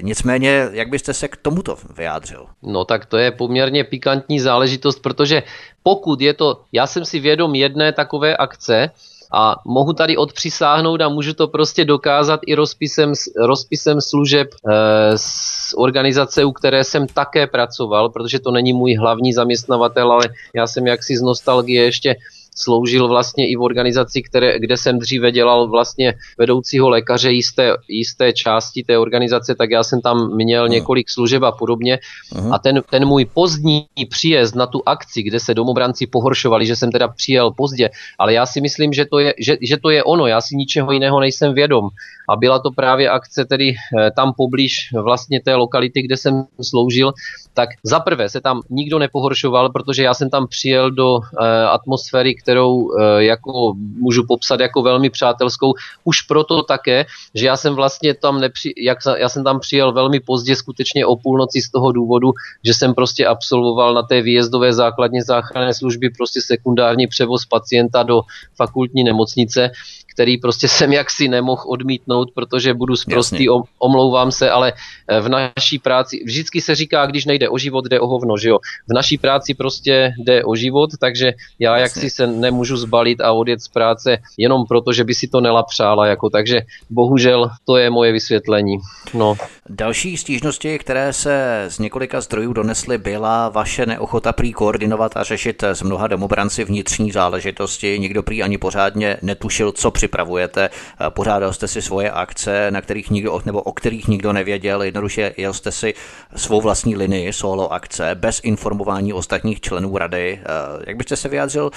Nicméně, jak byste se k tomuto vyjádřil? No tak to je poměrně pikantní záležitost, protože pokud je to, já jsem si vědom jedné takové akce, a mohu tady odpřisáhnout a můžu to prostě dokázat i rozpisem, rozpisem služeb e, z organizace, u které jsem také pracoval, protože to není můj hlavní zaměstnavatel, ale já jsem jaksi z nostalgie ještě sloužil vlastně i v organizaci, které, kde jsem dříve dělal vlastně vedoucího lékaře jisté, jisté části té organizace, tak já jsem tam měl několik služeb a podobně. Uh. A ten, ten můj pozdní příjezd na tu akci, kde se domobranci pohoršovali, že jsem teda přijel pozdě, ale já si myslím, že to je, že, že to je ono, já si ničeho jiného nejsem vědom. A byla to právě akce tedy eh, tam poblíž vlastně té lokality, kde jsem sloužil, tak za prvé se tam nikdo nepohoršoval, protože já jsem tam přijel do e, atmosféry, kterou e, jako můžu popsat jako velmi přátelskou, už proto také, že já jsem vlastně tam nepři, jak, já jsem tam přijel velmi pozdě, skutečně o půlnoci z toho důvodu, že jsem prostě absolvoval na té výjezdové základně záchranné služby prostě sekundární převoz pacienta do fakultní nemocnice který prostě jsem jaksi nemohl odmítnout, protože budu zprostý, omlouvám se, ale eh, v naší práci, vždycky se říká, když nejde o život, jde o hovno, že jo. V naší práci prostě jde o život, takže já Jasně. jaksi se nemůžu zbalit a odjet z práce jenom proto, že by si to nelapřála, jako, takže bohužel to je moje vysvětlení. No. Další stížnosti, které se z několika zdrojů donesly, byla vaše neochota prý koordinovat a řešit s mnoha domobranci vnitřní záležitosti. Nikdo prý ani pořádně netušil, co připravujete. Pořádal jste si svoje akce, na kterých nikdo, nebo o kterých nikdo nevěděl. Jednoduše jel jste si svou vlastní linii solo akce bez informování ostatních členů rady. Jak byste se vyjádřil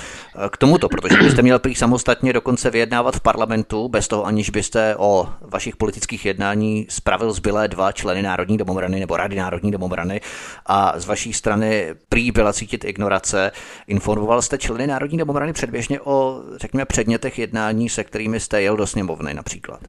k tomuto? Protože byste měl prý samostatně dokonce vyjednávat v parlamentu, bez toho aniž byste o vašich politických jednání spravil zbylé dva členy Národní domobrany nebo Rady Národní domobrany a z vaší strany prý byla cítit ignorace. Informoval jste členy Národní domobrany předběžně o, řekněme, předmětech jednání, se jste jel do sněmovny například?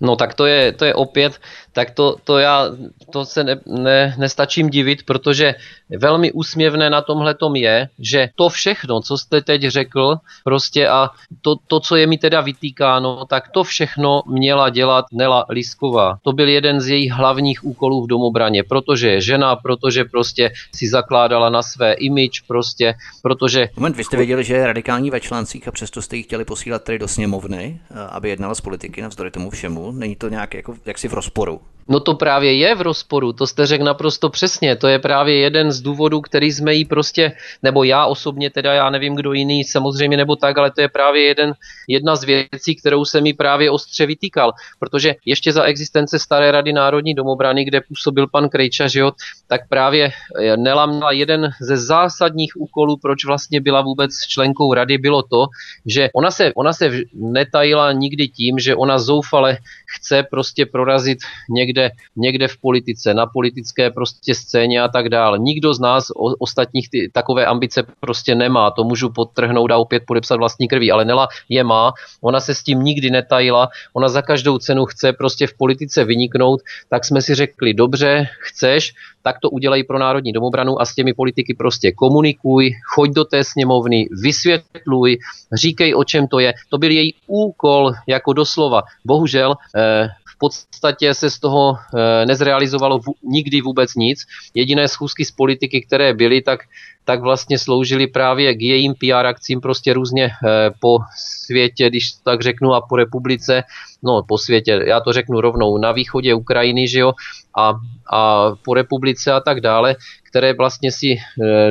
No tak to je, to je opět, tak to, to já to se ne, ne, nestačím divit, protože velmi úsměvné na tomhle tom je, že to všechno, co jste teď řekl, prostě a to, to, co je mi teda vytýkáno, tak to všechno měla dělat Nela Lisková. To byl jeden z jejich hlavních úkolů v domobraně, protože je žena, protože prostě si zakládala na své image, prostě, protože... Moment, vy jste věděli, že je radikální ve článcích a přesto jste ji chtěli posílat tady do sněmovny, aby jednala z politiky navzdory tomu všemu. Není to nějak jako, jaksi v rozporu? No to právě je v rozporu, to jste řekl naprosto přesně. To je právě jeden z důvodů, který jsme jí prostě, nebo já osobně, teda já nevím, kdo jiný, samozřejmě nebo tak, ale to je právě jeden, jedna z věcí, kterou se mi právě ostře vytýkal. Protože ještě za existence Staré rady národní domobrany, kde působil pan Krejča, že jo, tak právě eh, Nela měla jeden ze zásadních úkolů, proč vlastně byla vůbec členkou rady, bylo to, že ona se, ona se netajila nikdy tím, že ona zoufale chce prostě prorazit někde, někde v politice, na politické prostě scéně a tak dále. Nikdo z nás o, ostatních ty, takové ambice prostě nemá, to můžu podtrhnout a opět podepsat vlastní krví, ale Nela je má, ona se s tím nikdy netajila, ona za každou cenu chce prostě v politice vyniknout, tak jsme si řekli, dobře, chceš, tak to udělej pro Národní domobranu a s těmi politiky prostě komunikuj, choď do té sněmovny, vysvětluj, říkej, o čem to je. To byl její úkol, jako doslova. Bohužel eh, podstatě se z toho eh, nezrealizovalo nikdy vůbec nic. Jediné schůzky z politiky, které byly, tak tak vlastně sloužily právě k jejím PR akcím prostě různě eh, po světě, když tak řeknu, a po republice, no po světě, já to řeknu rovnou, na východě Ukrajiny, že jo, a, a po republice a tak dále, které vlastně si e,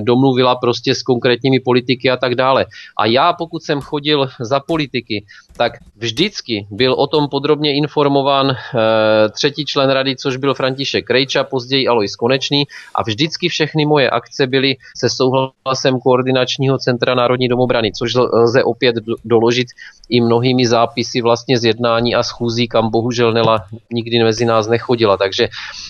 domluvila prostě s konkrétními politiky a tak dále. A já, pokud jsem chodil za politiky, tak vždycky byl o tom podrobně informován e, třetí člen rady, což byl František Krejča, později Alois Konečný a vždycky všechny moje akce byly se souhlasem koordinačního centra Národní domobrany, což lze opět doložit i mnohými zápisy vlastně z jednání a schůzí, kam bohužel Nela nikdy mezi nás nechodila. Takže,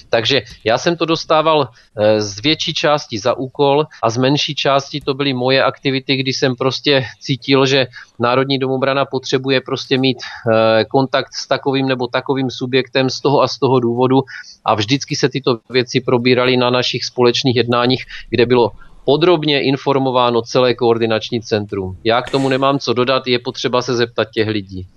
takže já jsem to dostával eh, z větší části za úkol a z menší části to byly moje aktivity, kdy jsem prostě cítil, že Národní domobrana potřebuje prostě mít eh, kontakt s takovým nebo takovým subjektem z toho a z toho důvodu a vždycky se tyto věci probíraly na našich společných jednáních, kde bylo podrobně informováno celé koordinační centrum. Já k tomu nemám co dodat, je potřeba se zeptat těch lidí.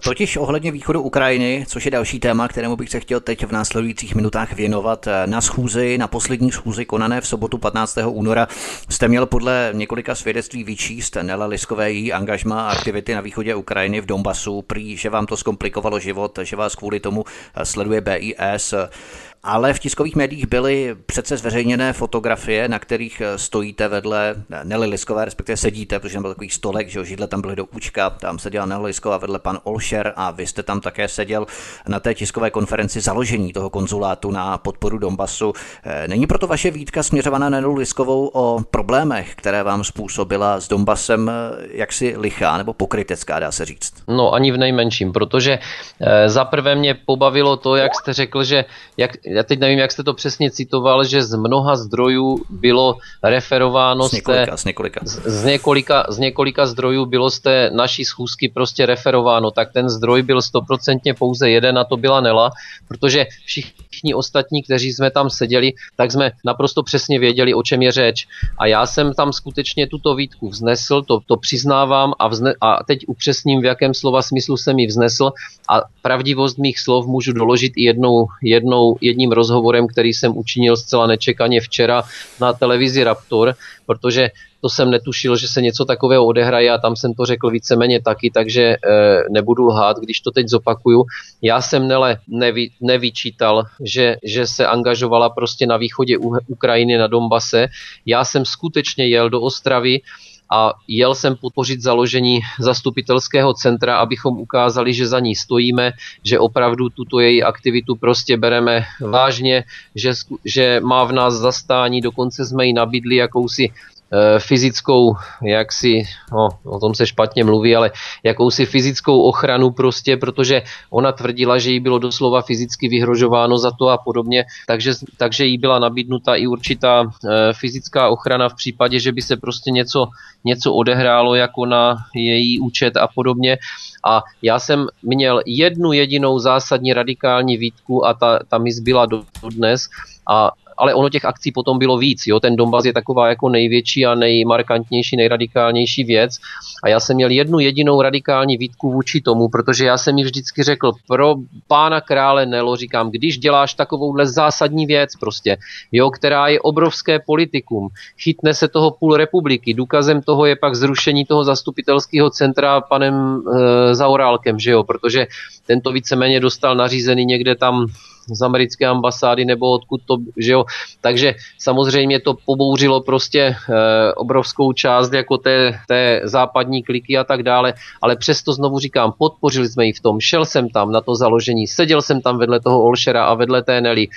Totiž ohledně východu Ukrajiny, což je další téma, kterému bych se chtěl teď v následujících minutách věnovat. Na schůzi, na poslední schůzi konané v sobotu 15. února jste měl podle několika svědectví vyčíst Nela Liskové její angažma a aktivity na východě Ukrajiny v Donbasu, prý, že vám to zkomplikovalo život, že vás kvůli tomu sleduje BIS ale v tiskových médiích byly přece zveřejněné fotografie, na kterých eh, stojíte vedle Nelly Liskové, respektive sedíte, protože tam byl takový stolek, že židle tam byly do účka, tam seděla Nelly Lisková vedle pan Olšer a vy jste tam také seděl na té tiskové konferenci založení toho konzulátu na podporu Donbasu. Eh, není proto vaše výtka směřovaná na Nelly Liskovou o problémech, které vám způsobila s Donbasem eh, jaksi lichá nebo pokrytecká, dá se říct? No ani v nejmenším, protože za prvé mě pobavilo to, jak jste řekl, že jak, já teď nevím, jak jste to přesně citoval, že z mnoha zdrojů bylo referováno z několika, z několika. Z, z, několika, z několika zdrojů bylo z té naší schůzky prostě referováno, tak ten zdroj byl stoprocentně pouze jeden a to byla Nela, protože všichni ostatní, kteří jsme tam seděli, tak jsme naprosto přesně věděli, o čem je řeč. A já jsem tam skutečně tuto výtku vznesl, to, to přiznávám a, vzne, a teď upřesním, v jakém slova smyslu jsem ji vznesl a pravdivost mých slov můžu doložit i jednou, jednou jedním jedním rozhovorem, který jsem učinil zcela nečekaně včera na televizi Raptor, protože to jsem netušil, že se něco takového odehraje a tam jsem to řekl víceméně taky, takže e, nebudu lhát, když to teď zopakuju. Já jsem Nele nevy, nevyčítal, že, že se angažovala prostě na východě Ukrajiny na Dombase. Já jsem skutečně jel do Ostravy, a jel jsem podpořit založení zastupitelského centra, abychom ukázali, že za ní stojíme, že opravdu tuto její aktivitu prostě bereme vážně, že, že má v nás zastání, dokonce jsme jí nabídli jakousi fyzickou, jak si, no, o tom se špatně mluví, ale jakousi fyzickou ochranu prostě, protože ona tvrdila, že jí bylo doslova fyzicky vyhrožováno za to a podobně, takže, takže jí byla nabídnuta i určitá e, fyzická ochrana v případě, že by se prostě něco, něco odehrálo jako na její účet a podobně. A já jsem měl jednu jedinou zásadní radikální výtku a ta, ta mi zbyla do, do dnes a ale ono těch akcí potom bylo víc. Jo? Ten Donbass je taková jako největší a nejmarkantnější, nejradikálnější věc. A já jsem měl jednu jedinou radikální výtku vůči tomu, protože já jsem mi vždycky řekl, pro pána krále Nelo, říkám, když děláš takovouhle zásadní věc prostě, jo, která je obrovské politikum, chytne se toho půl republiky, důkazem toho je pak zrušení toho zastupitelského centra panem e, Zaurálkem, že jo, protože tento víceméně dostal nařízený někde tam z americké ambasády nebo odkud to, že jo. Takže samozřejmě to pobouřilo prostě e, obrovskou část jako té, té západní kliky a tak dále, ale přesto znovu říkám, podpořili jsme ji v tom, šel jsem tam na to založení, seděl jsem tam vedle toho Olšera a vedle té Nelly,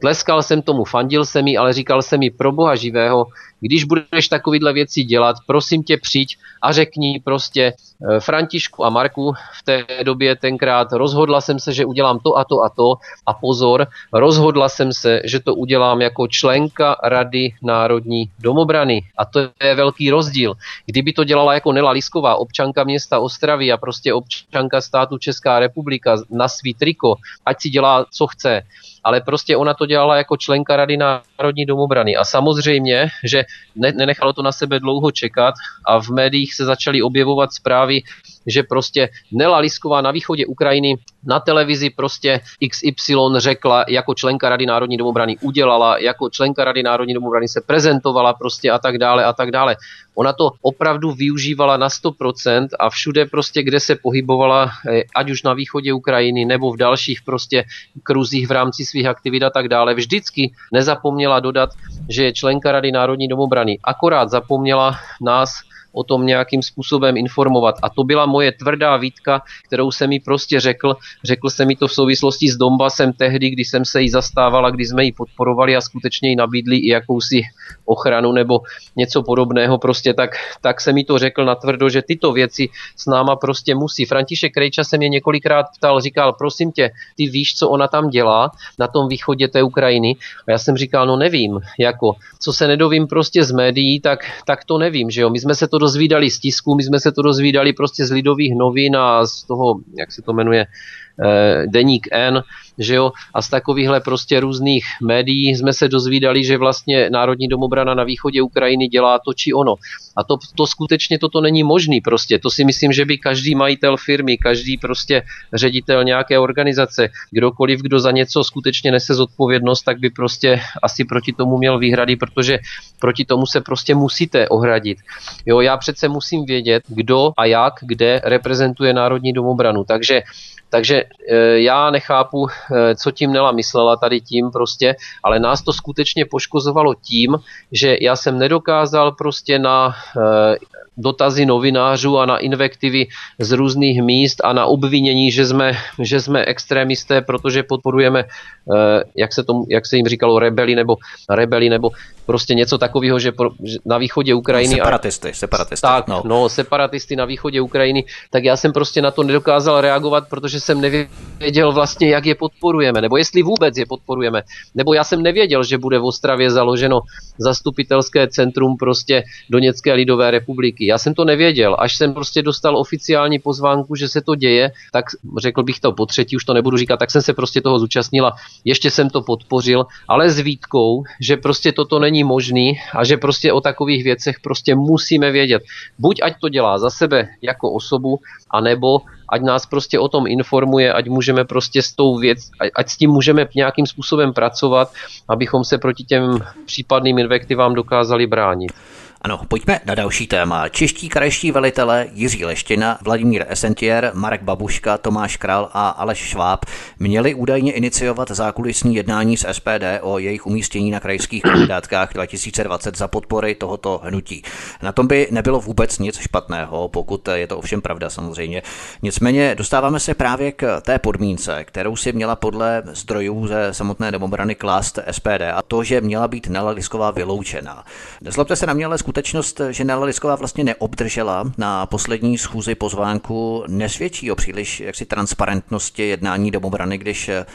tleskal jsem tomu, fandil jsem jí, ale říkal jsem mi pro boha živého, když budeš takovýhle věci dělat, prosím tě přijď a řekni prostě eh, Františku a Marku v té době tenkrát rozhodla jsem se, že udělám to a to a to a pozor, rozhodla jsem se, že to udělám jako členka Rady Národní domobrany a to je velký rozdíl. Kdyby to dělala jako Nela Lisková, občanka města Ostravy a prostě občanka státu Česká republika na svý triko, ať si dělá, co chce, ale prostě ona to dělala jako členka Rady Národní domobrany. A samozřejmě, že ne, nenechalo to na sebe dlouho čekat a v médiích se začaly objevovat zprávy, že prostě Nela Lisková na východě Ukrajiny na televizi prostě XY řekla, jako členka Rady Národní domobrany udělala, jako členka Rady Národní domobrany se prezentovala prostě a tak dále a tak dále. Ona to opravdu využívala na 100% a všude prostě, kde se pohybovala, eh, ať už na východě Ukrajiny nebo v dalších prostě kruzích v rámci svých aktivit a tak dále, vždycky nezapomněla dodat, že je členka Rady Národní domobrany. Akorát zapomněla nás o tom nějakým způsobem informovat. A to byla moje tvrdá výtka, kterou jsem mi prostě řekl. Řekl jsem mi to v souvislosti s Donbasem tehdy, kdy jsem se jí zastávala, kdy jsme ji podporovali a skutečně ji nabídli i jakousi ochranu nebo něco podobného. Prostě tak, tak jsem mi to řekl natvrdo, že tyto věci s náma prostě musí. František Krejča se mě několikrát ptal, říkal, prosím tě, ty víš, co ona tam dělá na tom východě té Ukrajiny? A já jsem říkal, no nevím, jako, co se nedovím prostě z médií, tak, tak to nevím, že jo. My jsme se to dozvídali z tisku, my jsme se to dozvídali prostě z lidových novin a z toho, jak se to jmenuje, Eh, deník N, že jo, a z takovýchhle prostě různých médií jsme se dozvídali, že vlastně Národní domobrana na východě Ukrajiny dělá to či ono. A to, to skutečně toto není možný prostě. To si myslím, že by každý majitel firmy, každý prostě ředitel nějaké organizace, kdokoliv, kdo za něco skutečně nese zodpovědnost, tak by prostě asi proti tomu měl výhrady, protože proti tomu se prostě musíte ohradit. Jo, já přece musím vědět, kdo a jak, kde reprezentuje Národní domobranu. Takže takže e, já nechápu, co tím Nela myslela tady tím prostě, ale nás to skutečně poškozovalo tím, že já jsem nedokázal prostě na e, dotazy novinářů a na invektivy z různých míst a na obvinění, že jsme, že jsme extrémisté, protože podporujeme, jak se, tomu, jak se jim říkalo, rebeli nebo rebeli nebo prostě něco takového, že, pro, že na východě Ukrajiny... No, separatisty, separatisty. Tak, no. no, separatisty na východě Ukrajiny, tak já jsem prostě na to nedokázal reagovat, protože jsem nevěděl vlastně, jak je podporujeme, nebo jestli vůbec je podporujeme. Nebo já jsem nevěděl, že bude v Ostravě založeno zastupitelské centrum prostě Doněcké lidové republiky. Já jsem to nevěděl, až jsem prostě dostal oficiální pozvánku, že se to děje, tak řekl bych to po třetí, už to nebudu říkat, tak jsem se prostě toho zúčastnila, ještě jsem to podpořil, ale s výtkou, že prostě toto není možný a že prostě o takových věcech prostě musíme vědět. Buď ať to dělá za sebe jako osobu, anebo ať nás prostě o tom informuje, ať můžeme prostě s tou věc, ať s tím můžeme nějakým způsobem pracovat, abychom se proti těm případným invektivám dokázali bránit. Ano, pojďme na další téma. Čeští krajští velitele Jiří Leština, Vladimír Esentier, Marek Babuška, Tomáš Kral a Aleš Šváb měli údajně iniciovat zákulisní jednání s SPD o jejich umístění na krajských kandidátkách 2020 za podpory tohoto hnutí. Na tom by nebylo vůbec nic špatného, pokud je to ovšem pravda samozřejmě. Nicméně dostáváme se právě k té podmínce, kterou si měla podle zdrojů ze samotné domobrany klást SPD a to, že měla být Nela Lisková vyloučena. Nezlobte se na mě, ale skutečnost, že Nela Lisková vlastně neobdržela na poslední schůzi pozvánku, nesvědčí o příliš jaksi transparentnosti jednání domobrany, když eh,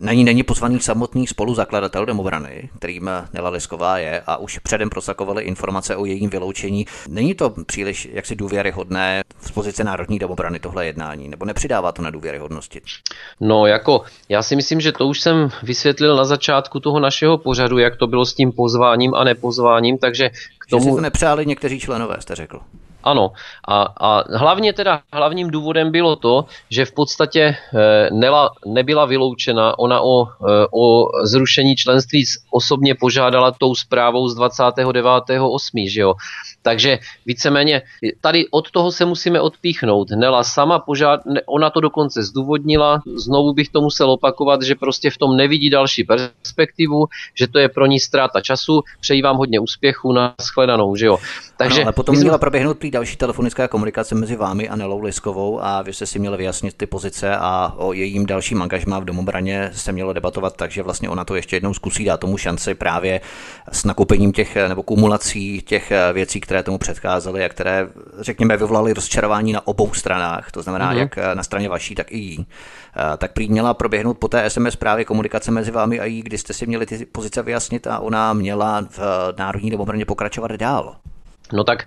na ní není pozvaný samotný spoluzakladatel domobrany, kterým Nela Lisková je a už předem prosakovali informace o jejím vyloučení. Není to příliš jaksi důvěryhodné z pozice Národní domobrany tohle jednání, nebo nepřidává to na důvěryhodnosti? No jako, já si myslím, že to už jsem vysvětlil na začátku toho našeho pořadu, jak to bylo s tím pozváním a nepozváním, takže tomu... Že si to nepřáli někteří členové, jste řekl. Ano, a, a hlavně teda hlavním důvodem bylo to, že v podstatě e, Nela nebyla vyloučena, ona o, e, o zrušení členství osobně požádala tou zprávou z 29.8., že jo. Takže víceméně tady od toho se musíme odpíchnout. Nela sama požád, ona to dokonce zdůvodnila, znovu bych to musel opakovat, že prostě v tom nevidí další perspektivu, že to je pro ní ztráta času, přeji vám hodně úspěchu na shledanou, že jo. Takže ano, ale potom jsme... měla proběhnout prý další telefonická komunikace mezi vámi a Nelou Liskovou a vy jste si měli vyjasnit ty pozice a o jejím dalším angažmá v domobraně se mělo debatovat, takže vlastně ona to ještě jednou zkusí dát tomu šanci právě s nakoupením těch nebo kumulací těch věcí, které tomu předcházely a které, řekněme, vyvolaly rozčarování na obou stranách, to znamená mm-hmm. jak na straně vaší, tak i jí. Tak prý měla proběhnout po té SMS právě komunikace mezi vámi a jí, kdy jste si měli ty pozice vyjasnit a ona měla v Národní domobraně pokračovat dál. No tak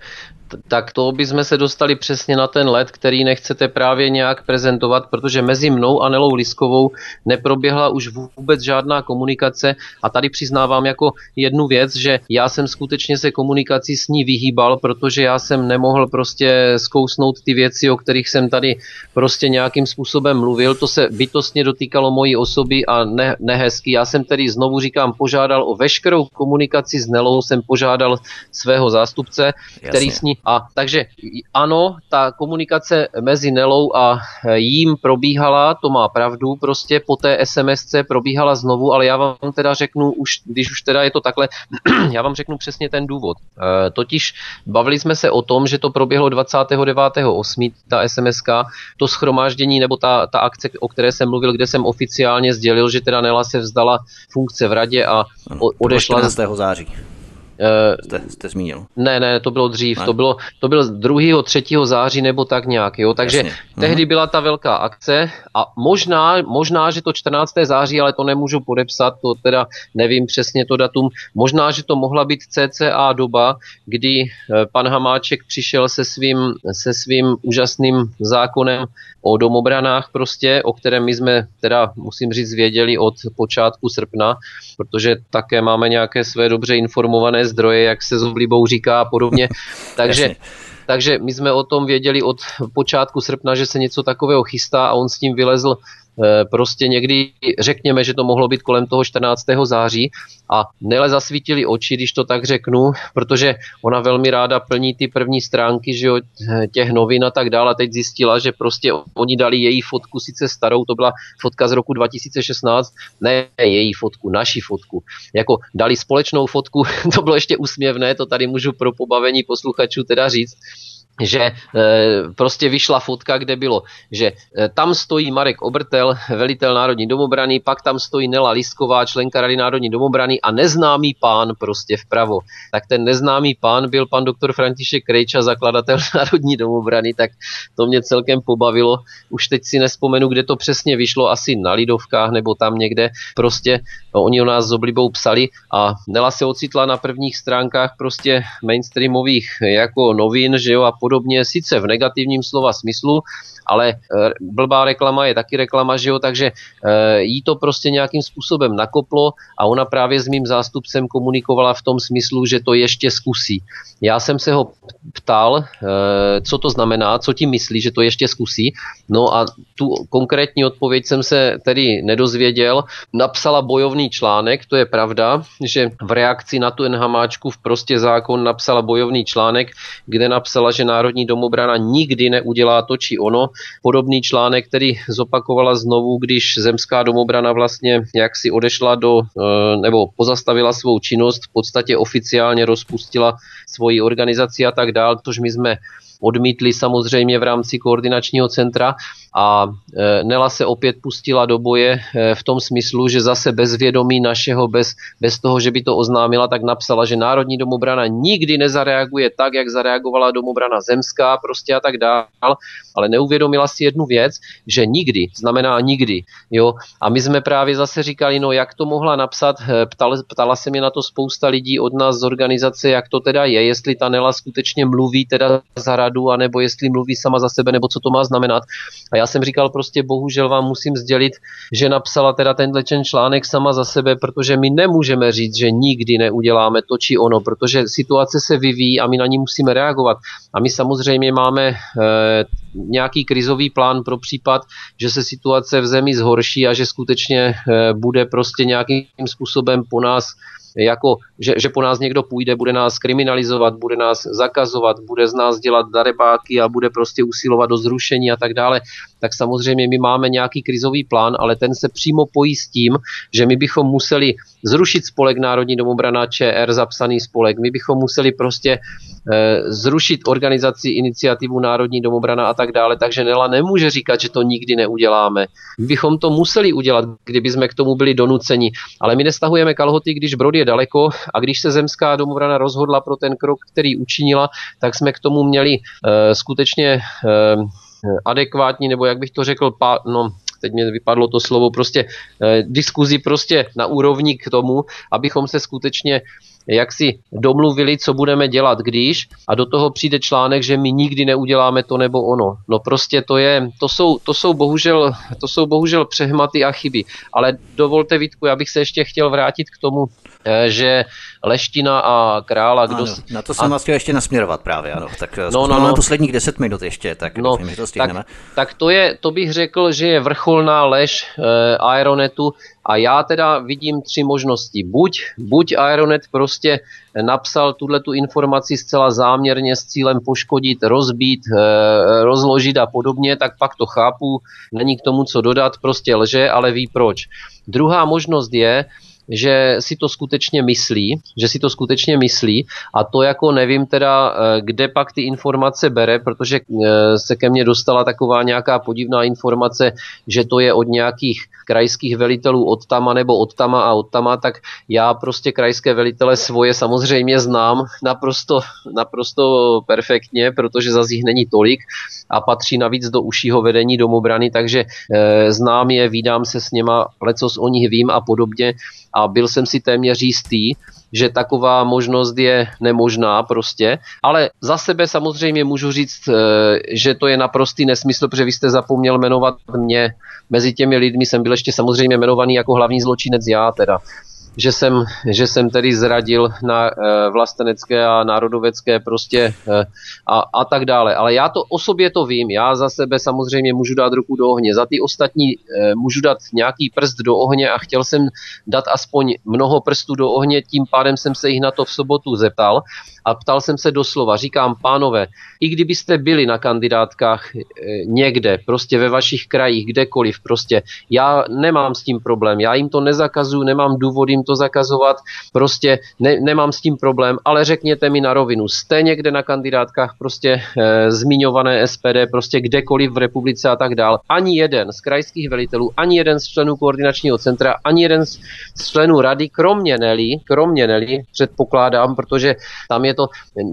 tak to bychom se dostali přesně na ten let, který nechcete právě nějak prezentovat, protože mezi mnou a Nelou Liskovou neproběhla už vůbec žádná komunikace a tady přiznávám jako jednu věc, že já jsem skutečně se komunikací s ní vyhýbal, protože já jsem nemohl prostě zkousnout ty věci, o kterých jsem tady prostě nějakým způsobem mluvil. To se bytostně dotýkalo mojí osoby a ne, nehezky. Já jsem tedy znovu říkám, požádal o veškerou komunikaci s Nelou, jsem požádal svého zástupce Jasně. který s ní. A takže ano, ta komunikace mezi Nelou a jím probíhala, to má pravdu, prostě po té SMSC probíhala znovu, ale já vám teda řeknu, už, když už teda je to takhle, já vám řeknu přesně ten důvod. E, totiž bavili jsme se o tom, že to proběhlo 29.8. ta SMSK, to schromáždění nebo ta, ta akce, o které jsem mluvil, kde jsem oficiálně sdělil, že teda Nela se vzdala funkce v radě a odešla. 14. září. Jste, jste zmínil. Ne, ne, to bylo dřív, ne? to bylo, to bylo 2. 3. září nebo tak nějak, jo, takže Jasně. tehdy mhm. byla ta velká akce a možná, možná, že to 14. září, ale to nemůžu podepsat, to teda nevím přesně to datum, možná, že to mohla být CCA doba, kdy eh, pan Hamáček přišel se svým, se svým úžasným zákonem o domobranách prostě, o kterém my jsme teda, musím říct, věděli od počátku srpna, protože také máme nějaké své dobře informované zdroje, jak se s oblibou říká a podobně. Takže takže my jsme o tom věděli od počátku srpna, že se něco takového chystá a on s tím vylezl prostě někdy, řekněme, že to mohlo být kolem toho 14. září a Nele zasvítili oči, když to tak řeknu, protože ona velmi ráda plní ty první stránky že jo, těch novin a tak dále. A teď zjistila, že prostě oni dali její fotku, sice starou, to byla fotka z roku 2016, ne její fotku, naši fotku. Jako dali společnou fotku, to bylo ještě úsměvné, to tady můžu pro pobavení posluchačů teda říct že e, prostě vyšla fotka, kde bylo, že e, tam stojí Marek Obrtel, velitel Národní domobrany, pak tam stojí Nela Lisková, členka Rady Národní domobrany a neznámý pán prostě vpravo. Tak ten neznámý pán byl pan doktor František Krejča, zakladatel Národní domobrany, tak to mě celkem pobavilo. Už teď si nespomenu, kde to přesně vyšlo, asi na Lidovkách nebo tam někde. Prostě no, oni o nás s oblibou psali a Nela se ocitla na prvních stránkách prostě mainstreamových jako novin, že jo, a podobně, sice v negativním slova smyslu, ale e, blbá reklama je taky reklama, že jo, takže e, jí to prostě nějakým způsobem nakoplo a ona právě s mým zástupcem komunikovala v tom smyslu, že to ještě zkusí. Já jsem se ho ptal, e, co to znamená, co tím myslí, že to ještě zkusí. No a tu konkrétní odpověď jsem se tedy nedozvěděl. Napsala bojovný článek, to je pravda, že v reakci na tu Hamáčku v prostě zákon napsala bojovný článek, kde napsala, že Národní domobrana nikdy neudělá to či ono, podobný článek, který zopakovala znovu, když zemská domobrana vlastně jak si odešla do, eh, nebo pozastavila svou činnost, v podstatě oficiálně rozpustila svoji organizaci a tak dál, tož my jsme odmítli samozřejmě v rámci koordinačního centra a e, Nela se opět pustila do boje e, v tom smyslu, že zase bez vědomí našeho, bez, bez toho, že by to oznámila, tak napsala, že Národní domobrana nikdy nezareaguje tak, jak zareagovala domobrana zemská prostě a tak dál, ale neuvědomila si jednu věc, že nikdy znamená nikdy. Jo? A my jsme právě zase říkali, no jak to mohla napsat, e, ptala, ptala se mě na to spousta lidí od nás z organizace, jak to teda je, jestli ta Nela skutečně mluví teda za radu, anebo jestli mluví sama za sebe, nebo co to má znamenat. A já jsem říkal prostě bohužel vám musím sdělit, že napsala teda tenhle článek sama za sebe, protože my nemůžeme říct, že nikdy neuděláme to či ono, protože situace se vyvíjí a my na ní musíme reagovat. A my samozřejmě máme e, nějaký krizový plán pro případ, že se situace v zemi zhorší a že skutečně e, bude prostě nějakým způsobem po nás jako, že, že po nás někdo půjde, bude nás kriminalizovat, bude nás zakazovat, bude z nás dělat darebáky a bude prostě usilovat do zrušení a tak dále, tak samozřejmě my máme nějaký krizový plán, ale ten se přímo pojí s tím, že my bychom museli zrušit spolek Národní domobrana ČR, zapsaný spolek, my bychom museli prostě e, zrušit organizaci iniciativu Národní domobrana a tak dále, takže Nela nemůže říkat, že to nikdy neuděláme. My bychom to museli udělat, kdyby jsme k tomu byli donuceni, ale my nestahujeme kalhoty, když Brod je daleko a když se zemská domobrana rozhodla pro ten krok, který učinila, tak jsme k tomu měli e, skutečně e, adekvátní, nebo jak bych to řekl, pa, no, teď mě vypadlo to slovo, prostě eh, diskuzi prostě na úrovni k tomu, abychom se skutečně jak si domluvili, co budeme dělat, když a do toho přijde článek, že my nikdy neuděláme to nebo ono. No prostě to je, to jsou, to jsou bohužel, to jsou bohužel přehmaty a chyby. Ale dovolte Vítku, já bych se ještě chtěl vrátit k tomu, eh, že Leština a Krála, kdo... Ano, na to jsem a... vás chtěl ještě nasměrovat právě, ano. Tak no, no, no. posledních deset minut ještě, tak no, doufím, že to stihneme. Tak, tak to, je, to bych řekl, že je vrcholná lež eh, Aeronetu A já teda vidím tři možnosti. Buď, buď Aeronet prostě napsal tuhle tu informaci zcela záměrně s cílem poškodit, rozbít, eh, rozložit a podobně, tak pak to chápu, není k tomu co dodat, prostě lže, ale ví proč. Druhá možnost je, že si to skutečně myslí, že si to skutečně myslí. A to jako nevím teda, eh, kde pak ty informace bere, protože eh, se ke mně dostala taková nějaká podivná informace, že to je od nějakých krajských velitelů od tama nebo od tama a od tama, tak já prostě krajské velitele svoje samozřejmě znám naprosto, naprosto perfektně, protože zase jich není tolik a patří navíc do užšího vedení domobrany, takže e, znám je, vídám se s něma, lecos o nich vím a podobně a byl jsem si téměř jistý, že taková možnost je nemožná prostě, ale za sebe samozřejmě můžu říct, eh, že to je naprostý nesmysl, protože vy jste zapomněl jmenovat mě. Mezi těmi lidmi jsem byl ještě samozřejmě jmenovaný jako hlavní zločinec já teda že jsem, že jsem tedy zradil na e, vlastenecké a národovecké prostě e, a, a tak dále. Ale já to o sobě to vím, já za sebe samozřejmě můžu dát ruku do ohně, za ty ostatní e, můžu dát nějaký prst do ohně a chtěl jsem dát aspoň mnoho prstů do ohně, tím pádem jsem se jich na to v sobotu zeptal a ptal jsem se doslova, říkám, pánové, i kdybyste byli na kandidátkách někde, prostě ve vašich krajích, kdekoliv, prostě já nemám s tím problém, já jim to nezakazuju, nemám důvod jim to zakazovat, prostě ne, nemám s tím problém, ale řekněte mi na rovinu, jste někde na kandidátkách prostě e, zmiňované SPD, prostě kdekoliv v republice a tak dál. Ani jeden z krajských velitelů, ani jeden z členů koordinačního centra, ani jeden z členů rady, kromě Nelly, kromě Nelly, předpokládám, protože tam je to,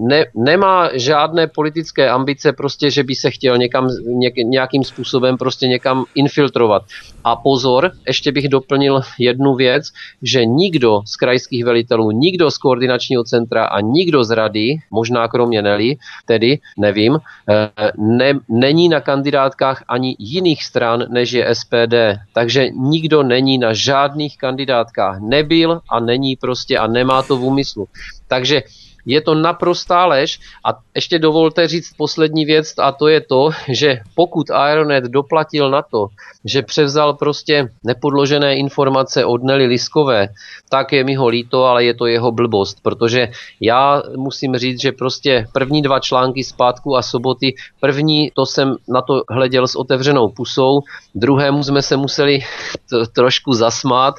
ne, nemá žádné politické ambice, prostě, že by se chtěl někam, něk, nějakým způsobem prostě někam infiltrovat. A pozor, ještě bych doplnil jednu věc, že nikdo z krajských velitelů, nikdo z koordinačního centra a nikdo z rady, možná kromě Nelly, tedy nevím, eh, ne, není na kandidátkách ani jiných stran, než je SPD. Takže nikdo není na žádných kandidátkách. Nebyl a není prostě a nemá to v úmyslu. Takže je to naprostá lež. A ještě dovolte říct poslední věc a to je to, že pokud Aeronet doplatil na to, že převzal prostě nepodložené informace od Nelly Liskové, tak je mi ho líto, ale je to jeho blbost, protože já musím říct, že prostě první dva články zpátku a soboty, první to jsem na to hleděl s otevřenou pusou, druhému jsme se museli trošku zasmát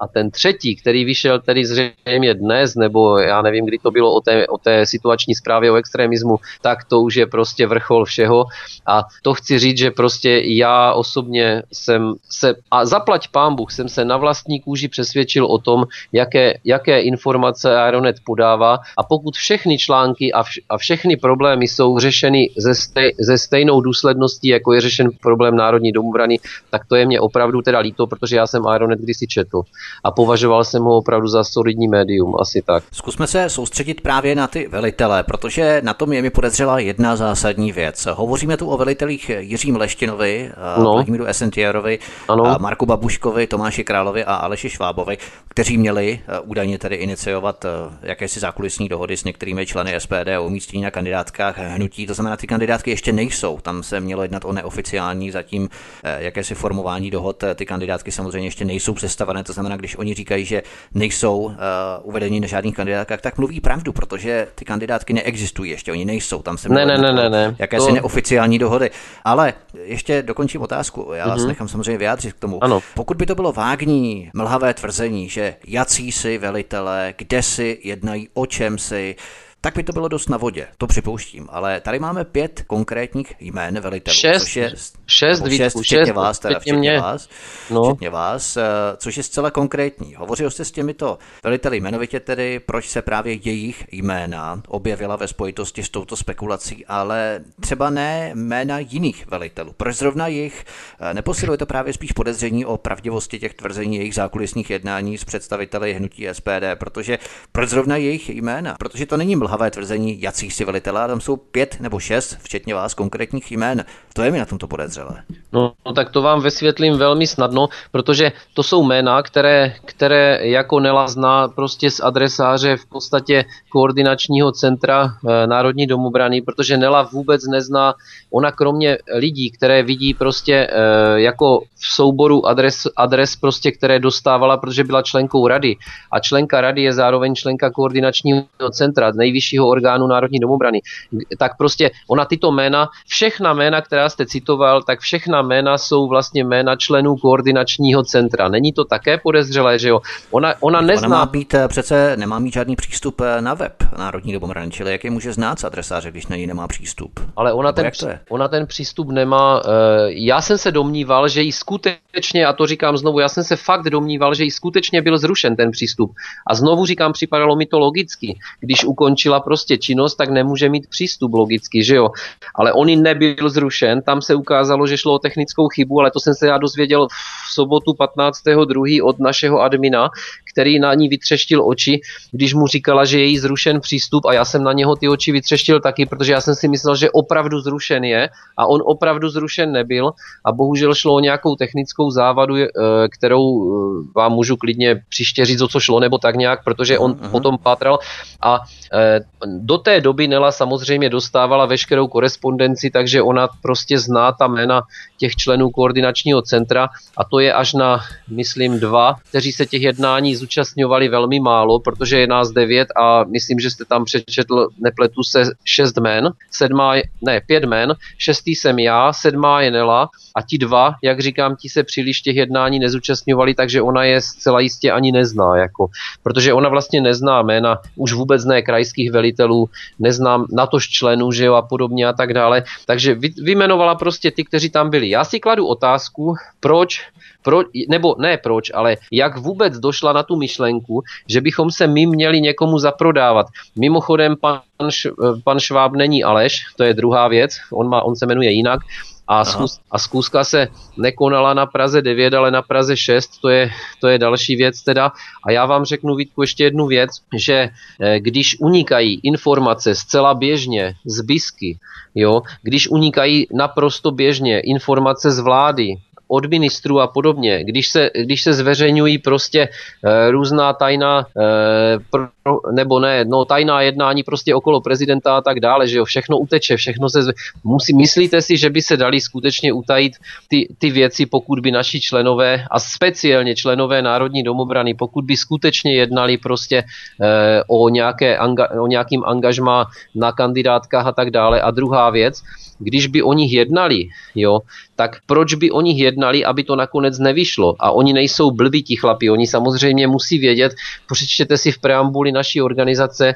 a ten třetí, který vyšel tedy zřejmě dnes, nebo já nevím, kdy to bylo o té, o té situační zprávě o extremismu, tak to už je prostě vrchol všeho. A to chci říct, že prostě já osobně jsem se, a zaplať pán Bůh, jsem se na vlastní kůži přesvědčil o tom, jaké, jaké informace Aeronet podává a pokud všechny články a, vš, a všechny problémy jsou řešeny ze, stej, ze stejnou důsledností, jako je řešen problém Národní domobrany, tak to je mě opravdu teda líto, protože já jsem Aeronet kdysi četl a považoval jsem ho opravdu za solidní médium, asi tak. Zkusme se soustředit právě na ty velitele, protože na tom je mi podezřela jedna zásadní věc. Hovoříme tu o velitelích Jiřím Leštinovi, no. Vladimíru Esentierovi, ano. Marku Babuškovi, Tomáši Královi a Aleši Švábovi, kteří měli eh, údajně tedy iniciovat eh, jakési zákulisní dohody s některými členy SPD o umístění na kandidátkách hnutí. To znamená, ty kandidátky ještě nejsou. Tam se mělo jednat o neoficiální zatím eh, jakési formování dohod. Ty kandidátky samozřejmě ještě nejsou představené. To znamená, když oni říkají, že nejsou uh, uvedeni na žádných kandidátkách, tak mluví pravdu, protože ty kandidátky neexistují ještě, oni nejsou. Tam se ne, ne, ne, ne, ne. jakési to... neoficiální dohody. Ale ještě dokončím otázku. Já vás mm-hmm. nechám samozřejmě vyjádřit k tomu. Ano. Pokud by to bylo vágní, mlhavé tvrzení, že jací si velitele, kde si jednají, o čem si, tak by to bylo dost na vodě, to připouštím. Ale tady máme pět konkrétních jmén velitelů. Šest, což je, šest, šest, šest včetně vás, teda, včetně, mě. vás, no. včetně vás, eh, což je zcela konkrétní. Hovořil jste s těmito veliteli jmenovitě tedy, proč se právě jejich jména objevila ve spojitosti s touto spekulací, ale třeba ne jména jiných velitelů. Proč zrovna jich eh, neposiluje to právě spíš podezření o pravdivosti těch tvrzení jejich zákulisních jednání s představiteli hnutí SPD, protože proč zrovna jejich jména? Protože to není mlha mlhavé tvrzení, jací si velitelé, tam jsou pět nebo šest, včetně vás, konkrétních jmén. To je mi na tomto podezřelé. No, no tak to vám vysvětlím velmi snadno, protože to jsou jména, které, které jako Nela zná prostě z adresáře v podstatě koordinačního centra e, Národní domobrany, protože Nela vůbec nezná, ona kromě lidí, které vidí prostě e, jako v souboru adres, adres prostě, které dostávala, protože byla členkou rady a členka rady je zároveň členka koordinačního centra, nejvyššího orgánu Národní domobrany, tak prostě ona tyto jména, všechna jména, která jste citoval, tak všechna jména jsou vlastně jména členů koordinačního centra. Není to také podezřelé, že jo? Ona, ona nezná... Ona má být eh, přece, nemá mít žádný přístup eh, na web Národní domobrany, čili jak je může znát z adresáře, když na ní nemá přístup? Ale ona, ten, ona ten přístup nemá. Eh, já jsem se domníval, že jí skutečně, a to říkám znovu, já jsem se fakt domníval, že jí skutečně byl zrušen ten přístup. A znovu říkám, připadalo mi to logicky. Když ukončila prostě činnost, tak nemůže mít přístup logicky, že jo? Ale on nebyl zrušen, tam se ukázalo, že šlo o technickou chybu, ale to jsem se já dozvěděl v sobotu 15.2. od našeho admina, který na ní vytřeštil oči, když mu říkala, že je jí zrušen přístup a já jsem na něho ty oči vytřeštil taky, protože já jsem si myslel, že opravdu zrušen je a on opravdu zrušen nebyl a bohužel šlo o nějakou technickou závadu, eh, kterou eh, vám můžu klidně příště říct, o co šlo, nebo tak nějak, protože on uh-huh. potom pátral a eh, do té doby Nela samozřejmě dostávala veškerou korespondenci, takže ona prostě zná ta jména těch členů koordinačního centra a to je až na, myslím, dva, kteří se těch jednání zúčastňovali velmi málo, protože je nás devět a myslím, že jste tam přečetl, nepletu se, šest men, sedmá, ne, pět men, šestý jsem já, sedmá je Nela a ti dva, jak říkám, ti se příliš těch jednání nezúčastňovali, takže ona je zcela jistě ani nezná, jako, protože ona vlastně nezná jména, už vůbec ne krajských velitelů, neznám natož členů, že jo, a podobně a tak dále, takže vy, vyjmenovala prostě ty, kteří tam byli. Já si kladu otázku, proč pro, nebo ne proč, ale jak vůbec došla na tu myšlenku, že bychom se my měli někomu zaprodávat. Mimochodem, pan, pan Šváb není Aleš, to je druhá věc, on, má, on se jmenuje jinak, a, zkus, a zkuska se nekonala na Praze 9, ale na Praze 6, to je, to je další věc teda. A já vám řeknu, Vítku, ještě jednu věc, že eh, když unikají informace zcela běžně z BISky, jo, když unikají naprosto běžně informace z vlády, od ministrů a podobně, když se, když se zveřejňují prostě e, různá tajná, e, pro, nebo ne, no tajná jednání prostě okolo prezidenta a tak dále, že jo, všechno uteče, všechno se, zve... musí, myslíte si, že by se dali skutečně utajit ty, ty věci, pokud by naši členové a speciálně členové Národní domobrany, pokud by skutečně jednali prostě e, o, nějaké, anga, o nějakým angažmá na kandidátkách a tak dále. A druhá věc, když by o nich jednali, jo, tak proč by o nich jednali, aby to nakonec nevyšlo? A oni nejsou blbí ti chlapi, oni samozřejmě musí vědět, přečtěte si v preambuli naší organizace,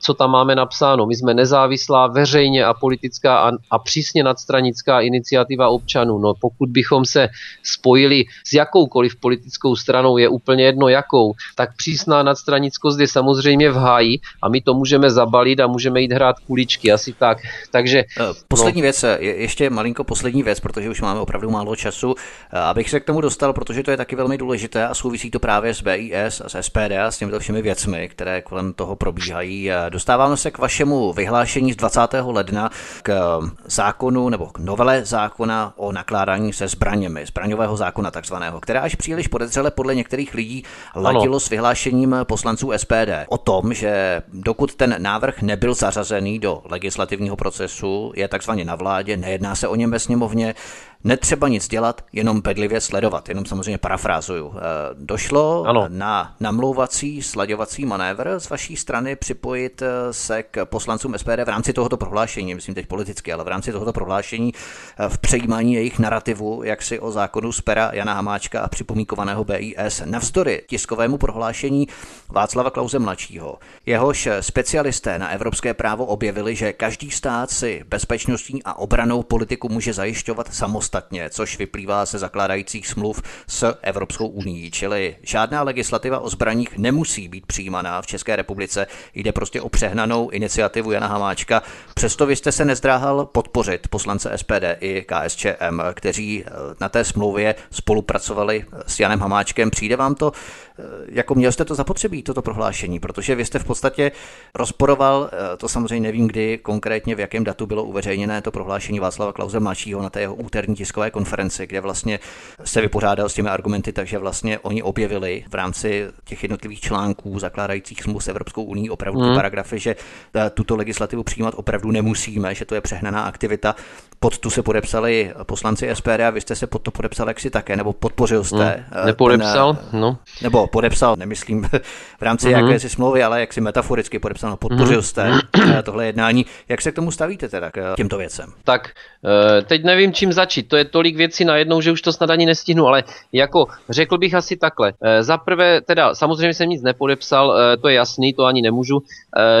co tam máme napsáno. My jsme nezávislá, veřejně a politická a, a přísně nadstranická iniciativa občanů. No pokud bychom se spojili s jakoukoliv politickou stranou, je úplně jedno jakou, tak přísná nadstranickost je samozřejmě v háji a my to můžeme zabalit a můžeme jít hrát kuličky, asi tak. Takže, eh, poslední no. věc, eh, ještě malinko poslední věc, protože už máme opravdu málo času, abych se k tomu dostal, protože to je taky velmi důležité a souvisí to právě s BIS a s SPD a s těmito všemi věcmi, které kolem toho probíhají probíhají. Dostáváme se k vašemu vyhlášení z 20. ledna k eh, zákonu nebo k novele zákona o nakládání se zbraněmi, zbraňového zákona takzvaného, která až příliš podezřele podle některých lidí ladilo ano. s vyhlášením poslanců SPD o tom, že dokud ten návrh nebyl zařazený do legislativního procesu, je takzvaně na vládě, nejedná se o něm ve sněmovně, netřeba nic dělat, jenom bedlivě sledovat, jenom samozřejmě parafrázuju. Eh, došlo ano. na namlouvací, slaďovací manévr z vaší strany připojit eh, se k poslancům SPD v rámci tohoto prohlášení, myslím teď politicky, ale v rámci tohoto prohlášení eh, v přejímání jejich narrativu, jak si o zákonu z pera Jana Hamáčka a připomínkovaného BIS. Navzdory tiskovému prohlášení Václava Klauze mladšího. Jehož specialisté na evropské právo objevili, že každý stát si bezpečnostní a obranou politiku může zajišťovat samostatně ostatně, což vyplývá ze zakládajících smluv s Evropskou unii, čili žádná legislativa o zbraních nemusí být přijímaná v České republice, jde prostě o přehnanou iniciativu Jana Hamáčka. Přesto vy jste se nezdráhal podpořit poslance SPD i KSČM, kteří eh, na té smlouvě spolupracovali s Janem Hamáčkem. Přijde vám to, eh, jako měl jste to zapotřebí, toto prohlášení, protože vy jste v podstatě rozporoval, eh, to samozřejmě nevím kdy konkrétně, v jakém datu bylo uveřejněné to prohlášení Václava Klauze mladšího na té jeho úterní tiskové konferenci, kde vlastně se vypořádal s těmi argumenty, takže vlastně oni objevili v rámci těch jednotlivých článků zakládajících smluv s Evropskou unii opravdu hmm. ty paragrafy, že tuto legislativu přijímat opravdu nemusíme, že to je přehnaná aktivita. Pod tu se podepsali poslanci SPD a vy jste se pod to podepsal jaksi také, nebo podpořil jste. Hmm. Nepodepsal, ten, no. Nebo podepsal, nemyslím v rámci hmm. jakési smlouvy, ale jaksi metaforicky podepsal, no, podpořil hmm. jste tohle jednání. Jak se k tomu stavíte teda k těmto věcem? Tak eh, teď nevím, čím začít. To je tolik věcí najednou, že už to snad ani nestihnu, ale jako řekl bych asi takhle. Eh, za prvé, teda samozřejmě jsem nic nepodepsal, eh, to je jasný, to ani nemůžu.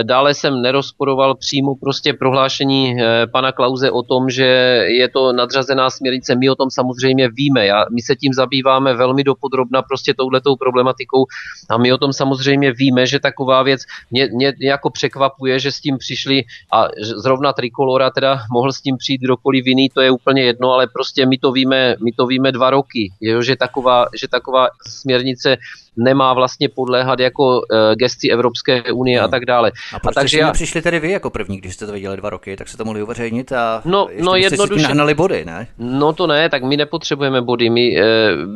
Dále jsem nerozporoval přímo prostě prohlášení pana Klauze o tom, že je to nadřazená směrnice. My o tom samozřejmě víme. Já, my se tím zabýváme velmi dopodrobna prostě touhletou problematikou a my o tom samozřejmě víme, že taková věc mě, mě jako překvapuje, že s tím přišli a zrovna Trikolora teda mohl s tím přijít kdokoliv jiný, to je úplně jedno, ale prostě my to víme, my to víme dva roky, jo, že, taková, že taková směrnice nemá vlastně podléhat jako uh, gesci Evropské unie no. a tak dále. A, proč a takže já... přišli tedy vy jako první, když jste to viděli dva roky, tak se to mohli uveřejnit a no, ještě no, jednoduše... nahnali body, ne? No to ne, tak my nepotřebujeme body. My, uh,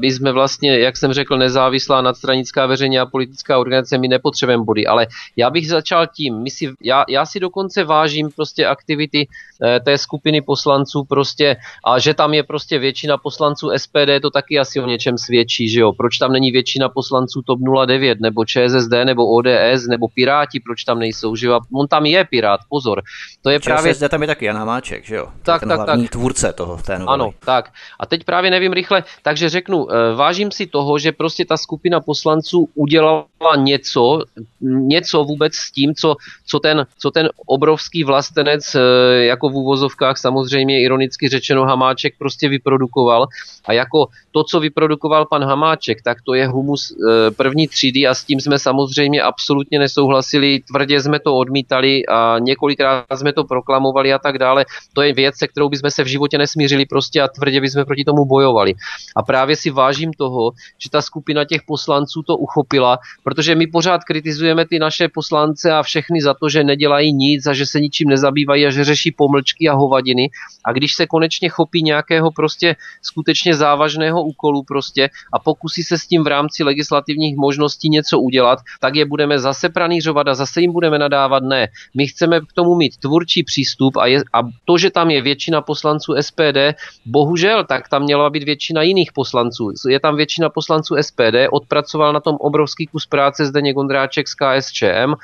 my jsme vlastně, jak jsem řekl, nezávislá nadstranická veřejně a politická organizace, my nepotřebujeme body, ale já bych začal tím, my si, já, já si dokonce vážím prostě aktivity uh, té skupiny poslanců prostě a že tam je prostě většina poslanců SPD, to taky asi o něčem svědčí, že jo? Proč tam není většina poslanců TOP 09, nebo ČSSD, nebo ODS, nebo Piráti, proč tam nejsou, že jo? On tam je Pirát, pozor. To je ČSSD právě... tam je taky Jan Hamáček, že jo? Tak, tak, tak. tvůrce toho, té novely. Ano, tak. A teď právě nevím rychle, takže řeknu, eh, vážím si toho, že prostě ta skupina poslanců udělala něco, něco vůbec s tím, co, co, ten, co ten obrovský vlastenec, eh, jako v úvozovkách samozřejmě ironicky řečeno Hamáček prostě vyprodukoval. A jako to, co vyprodukoval pan Hamáček, tak to je humus e, první třídy a s tím jsme samozřejmě absolutně nesouhlasili, tvrdě jsme to odmítali a několikrát jsme to proklamovali a tak dále. To je věc, se kterou bychom se v životě nesmířili prostě a tvrdě bychom proti tomu bojovali. A právě si vážím toho, že ta skupina těch poslanců to uchopila, protože my pořád kritizujeme ty naše poslance a všechny za to, že nedělají nic a že se ničím nezabývají a že řeší pomlčky a hovadiny. A když se konečně chopí nějakého prostě skutečně závažného úkolu prostě a pokusí se s tím v rámci legislativních možností něco udělat, tak je budeme zase pranířovat a zase jim budeme nadávat ne. My chceme k tomu mít tvůrčí přístup a, je, a to, že tam je většina poslanců SPD, bohužel, tak tam měla být většina jiných poslanců. Je tam většina poslanců SPD, odpracoval na tom obrovský kus práce zde Gondráček z KSČM.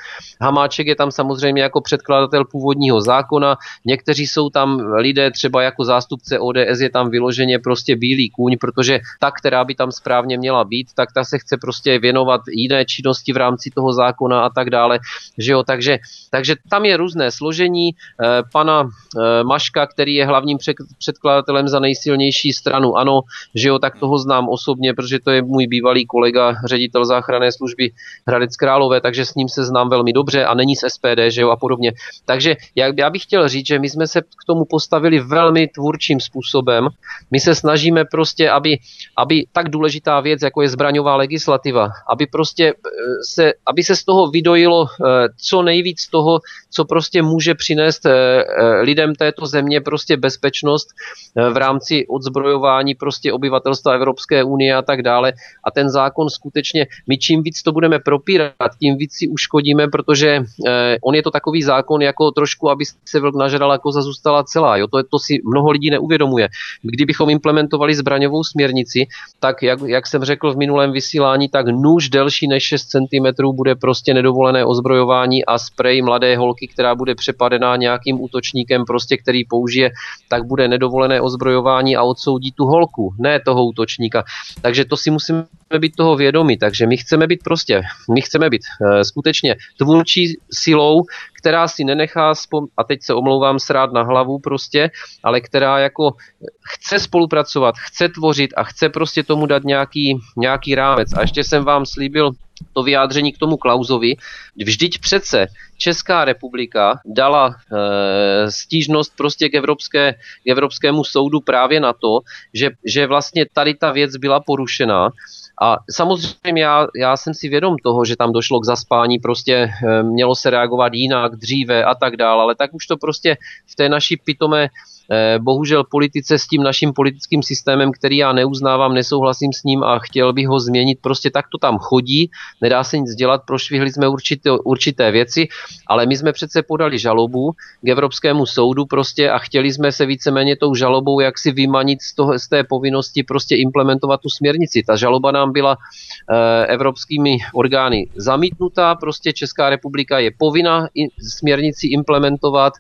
Hamáček je tam samozřejmě jako předkladatel původního zákona, někteří jsou tam lidé třeba jako zástupce ODS je tam vyloženě prostě bílý kůň, protože ta, která by tam správně měla být, tak ta se chce prostě věnovat jiné činnosti v rámci toho zákona a tak dále. Že jo? Takže, takže tam je různé složení. Eh, pana eh, Maška, který je hlavním předkladatelem za nejsilnější stranu, ano, že jo, tak toho znám osobně, protože to je můj bývalý kolega, ředitel záchranné služby Hradec Králové, takže s ním se znám velmi dobře a není z SPD, že jo, a podobně. Takže já, já bych chtěl říct, že my jsme se k tomu postavili velmi tvůrčím způsobem. My se snažíme prostě, aby, aby tak důležitá věc, jako je zbraňová legislativa, aby prostě eh, se, aby se z toho vydojilo eh, co nejvíc toho, co prostě může přinést eh, lidem této země prostě bezpečnost v rámci odzbrojování prostě obyvatelstva Evropské unie a tak dále. A ten zákon skutečně, my čím víc to budeme propírat, tím víc si uškodíme, protože on je to takový zákon jako trošku, aby se vlk nažral a koza zůstala celá. Jo? To, to si mnoho lidí neuvědomuje. Kdybychom implementovali zbraňovou směrnici, tak jak, jak jsem řekl v minulém vysílání, tak nůž delší než 6 cm bude prostě nedovolené ozbrojování a sprej mladé holky, která bude přepadená nějakým útočníkem, prostě který použije, tak bude nedovolené ozbrojování a odsoudí tu holku, ne toho útočníka. Takže to si musíme být toho vědomí, takže my chceme být prostě, my chceme být uh, skutečně tvůrčí silou, která si nenechá, spom- a teď se omlouvám, srát na hlavu prostě, ale která jako chce spolupracovat, chce tvořit a chce prostě tomu dát nějaký, nějaký rámec. A ještě jsem vám slíbil to vyjádření k tomu Klauzovi. Vždyť přece Česká republika dala e, stížnost prostě k, evropské, k Evropskému soudu právě na to, že, že vlastně tady ta věc byla porušená. A samozřejmě já, já jsem si vědom toho, že tam došlo k zaspání, prostě e, mělo se reagovat jinak, dříve a tak dále, ale tak už to prostě v té naší pitomé bohužel politice s tím naším politickým systémem, který já neuznávám, nesouhlasím s ním a chtěl bych ho změnit, prostě tak to tam chodí, nedá se nic dělat, prošvihli jsme určité, určité věci, ale my jsme přece podali žalobu k Evropskému soudu prostě a chtěli jsme se víceméně tou žalobou jak si vymanit z, toho, z té povinnosti prostě implementovat tu směrnici. Ta žaloba nám byla e, evropskými orgány zamítnutá, prostě Česká republika je povinna směrnici implementovat,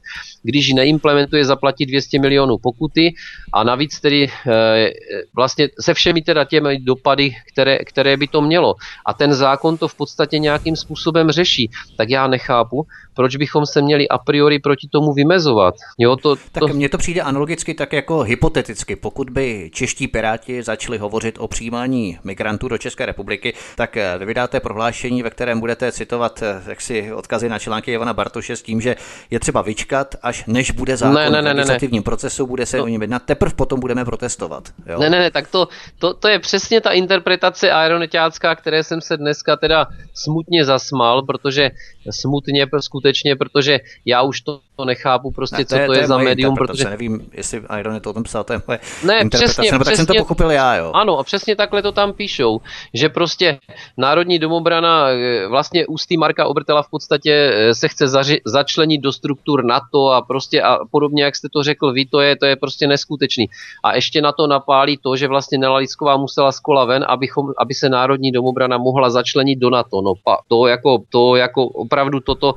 když ji neimplementuje, zaplatí 200 200 milionů pokuty a navíc tedy eh, vlastně se všemi teda těmi dopady, které, které by to mělo. A ten zákon to v podstatě nějakým způsobem řeší. Tak já nechápu, proč bychom se měli a priori proti tomu vymezovat. Jo, to, tak to... mně to přijde analogicky tak jako hypoteticky. Pokud by čeští piráti začali hovořit o přijímání migrantů do České republiky, tak eh, vy vydáte prohlášení, ve kterém budete citovat eh, jaksi odkazy na články Ivana Bartoše s tím, že je třeba vyčkat, až než bude zákon ne, ne, ne, ne, ne legislativním procesu, bude se to... o něm jednat, teprve potom budeme protestovat. Jo? Ne, ne, ne, tak to, to, to je přesně ta interpretace aeronetácká, které jsem se dneska teda smutně zasmal, protože smutně skutečně, protože já už to, to nechápu prostě, ne, to co je, to je, je za médium, protože... Nevím, jestli Ironet o tom psal, to je moje ne, přesně, nebo přesně, tak jsem to pochopil já, jo. Ano, a přesně takhle to tam píšou, že prostě Národní domobrana, eh, vlastně ústý Marka Obertela v podstatě eh, se chce zaři, začlenit do struktur NATO a prostě a podobně, jak jste to řekl vy, to je, to je prostě neskutečný. A ještě na to napálí to, že vlastně Nela Lisková musela z kola ven, abychom, aby se Národní domobrana mohla začlenit do NATO. No pa, to jako, to jako opravdu toto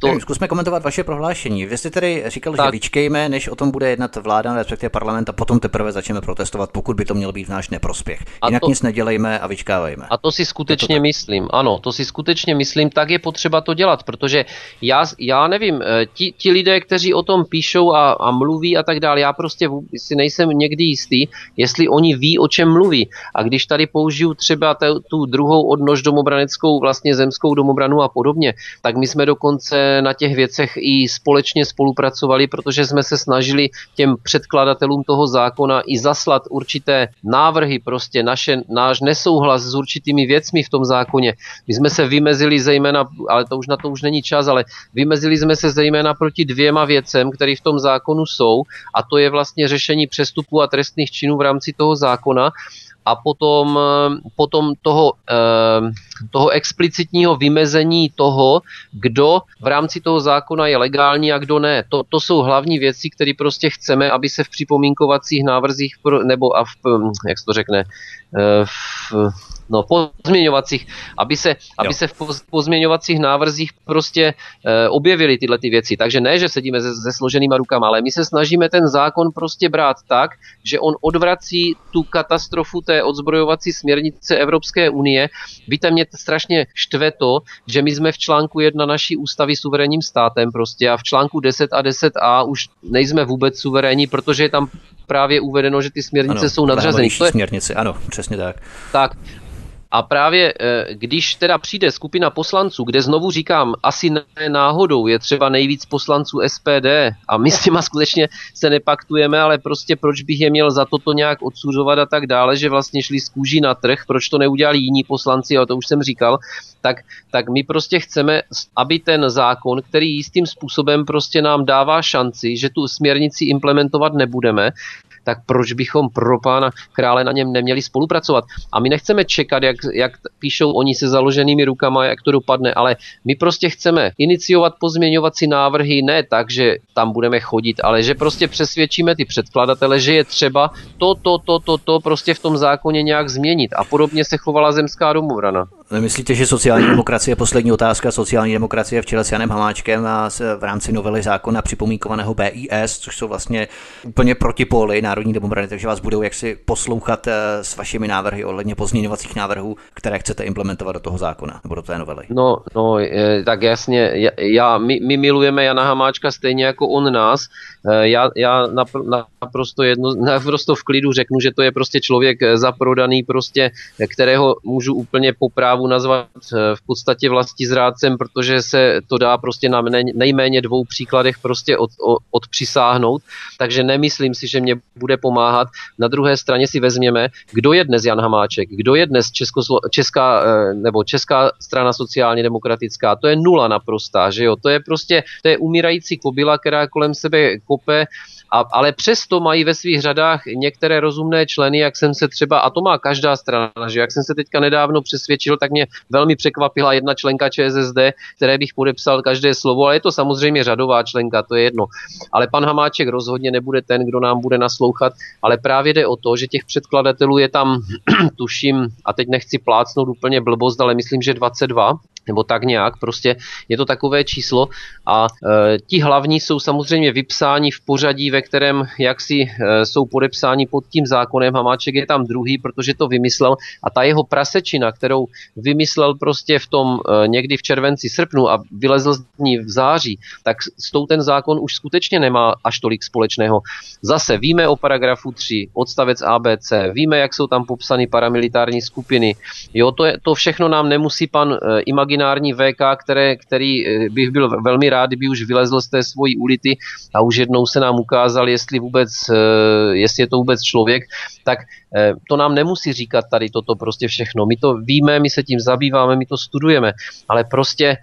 to... Nevím, zkusme komentovat vaše prohlášení. Vy jste tedy říkal, tak. že vyčkejme, než o tom bude jednat vláda, respektive parlament, a potom teprve začneme protestovat, pokud by to mělo být v náš neprospěch. A Jinak to... nic nedělejme a vyčkávejme. A to si skutečně to myslím, ano, to si skutečně myslím, tak je potřeba to dělat, protože já, já nevím, eh, ti, ti lidé, kteří o tom píšou a, a mluví a tak dále, já prostě si nejsem někdy jistý, jestli oni ví, o čem mluví. A když tady použiju třeba tu, tu druhou odnož domobraneckou, vlastně zemskou domobranu a podobně, tak my jsme dokonce na těch věcech i společně spolupracovali, protože jsme se snažili těm předkladatelům toho zákona i zaslat určité návrhy, prostě naše, náš nesouhlas s určitými věcmi v tom zákoně. My jsme se vymezili zejména, ale to už na to už není čas, ale vymezili jsme se zejména proti dvěma věcem, které v tom zákonu jsou, a to je vlastně řešení přestupů a trestných činů v rámci toho zákona a potom, eh, potom toho, eh, toho explicitního vymezení toho, kdo v rámci toho zákona je legální a kdo ne. To, to jsou hlavní věci, které prostě chceme, aby se v připomínkovacích návrzích nebo a v, jak se to řekne, eh, v, no, pozměňovacích, aby se, aby se v pozměňovacích návrzích prostě e, objevily tyhle ty věci. Takže ne, že sedíme se, se složenýma rukama, ale my se snažíme ten zákon prostě brát tak, že on odvrací tu katastrofu té odzbrojovací směrnice Evropské unie. Víte, mě strašně štve to, že my jsme v článku 1 naší ústavy suverénním státem prostě a v článku 10 a 10a už nejsme vůbec suverénní, protože je tam právě uvedeno, že ty směrnice ano, jsou nadřazeny. To je... směrnice, ano, přesně tak. Tak a právě eh, když teda přijde skupina poslanců, kde znovu říkám, asi ne náhodou je třeba nejvíc poslanců SPD a my s těma skutečně se nepaktujeme, ale prostě proč bych je měl za toto nějak odsuřovat a tak dále, že vlastně šli z kůží na trh, proč to neudělali jiní poslanci, ale to už jsem říkal, tak, tak my prostě chceme, aby ten zákon, který jistým způsobem prostě nám dává šanci, že tu směrnici implementovat nebudeme, tak proč bychom pro pána krále na něm neměli spolupracovat? A my nechceme čekat, jak, jak píšou oni se založenými rukama, jak to dopadne, ale my prostě chceme iniciovat pozměňovací návrhy ne tak, že tam budeme chodit, ale že prostě přesvědčíme ty předkladatele, že je třeba to, to, to, to, to prostě v tom zákoně nějak změnit. A podobně se chovala zemská domovrana. Nemyslíte, že sociální demokracie, poslední otázka, sociální demokracie v čele s Janem Hamáčkem a v rámci novely zákona připomínkovaného BIS, což jsou vlastně úplně protipóly Národní demokracie, takže vás budou jaksi poslouchat eh, s vašimi návrhy ohledně pozměňovacích návrhů, které chcete implementovat do toho zákona nebo do té novely? No, no tak jasně, já, my, my milujeme Jana Hamáčka stejně jako on nás. Eh, já, já naprosto, jedno, naprosto v klidu řeknu, že to je prostě člověk eh, zaprodaný, prostě, kterého můžu úplně po nazvat v podstatě vlastí zrádcem, protože se to dá prostě na nejméně dvou příkladech prostě od, od, odpřisáhnout, takže nemyslím si, že mě bude pomáhat. Na druhé straně si vezměme, kdo je dnes Jan Hamáček, kdo je dnes Českoslo- česká, eh, nebo Česká strana sociálně demokratická, to je nula naprostá, že jo, to je prostě, to je umírající kobila, která kolem sebe kope a, ale přesto mají ve svých řadách některé rozumné členy, jak jsem se třeba, a to má každá strana, že jak jsem se teďka nedávno přesvědčil, tak mě velmi překvapila jedna členka ČSSD, které bych podepsal každé slovo, ale je to samozřejmě řadová členka, to je jedno. Ale pan Hamáček rozhodně nebude ten, kdo nám bude naslouchat, ale právě jde o to, že těch předkladatelů je tam, tuším, a teď nechci plácnout úplně blbost, ale myslím, že 22, nebo tak nějak, prostě je to takové číslo. A e, ti hlavní jsou samozřejmě vypsáni v pořadí, ve kterém jaksi e, jsou podepsáni pod tím zákonem, Hamáček je tam druhý, protože to vymyslel. A ta jeho prasečina, kterou vymyslel prostě v tom e, někdy v červenci, srpnu a vylezl z ní v září, tak s tou ten zákon už skutečně nemá až tolik společného. Zase víme o paragrafu 3, odstavec ABC, víme, jak jsou tam popsány paramilitární skupiny, jo, to, je, to všechno nám nemusí pan e, imaginární VK, které, který eh, bych byl velmi rád, kdyby už vylezl z té svojí ulity a už jednou se nám ukázal, jestli vůbec, eh, jestli je to vůbec člověk, tak eh, to nám nemusí říkat tady toto prostě všechno. My to víme, my se tím zabýváme, my to studujeme, ale prostě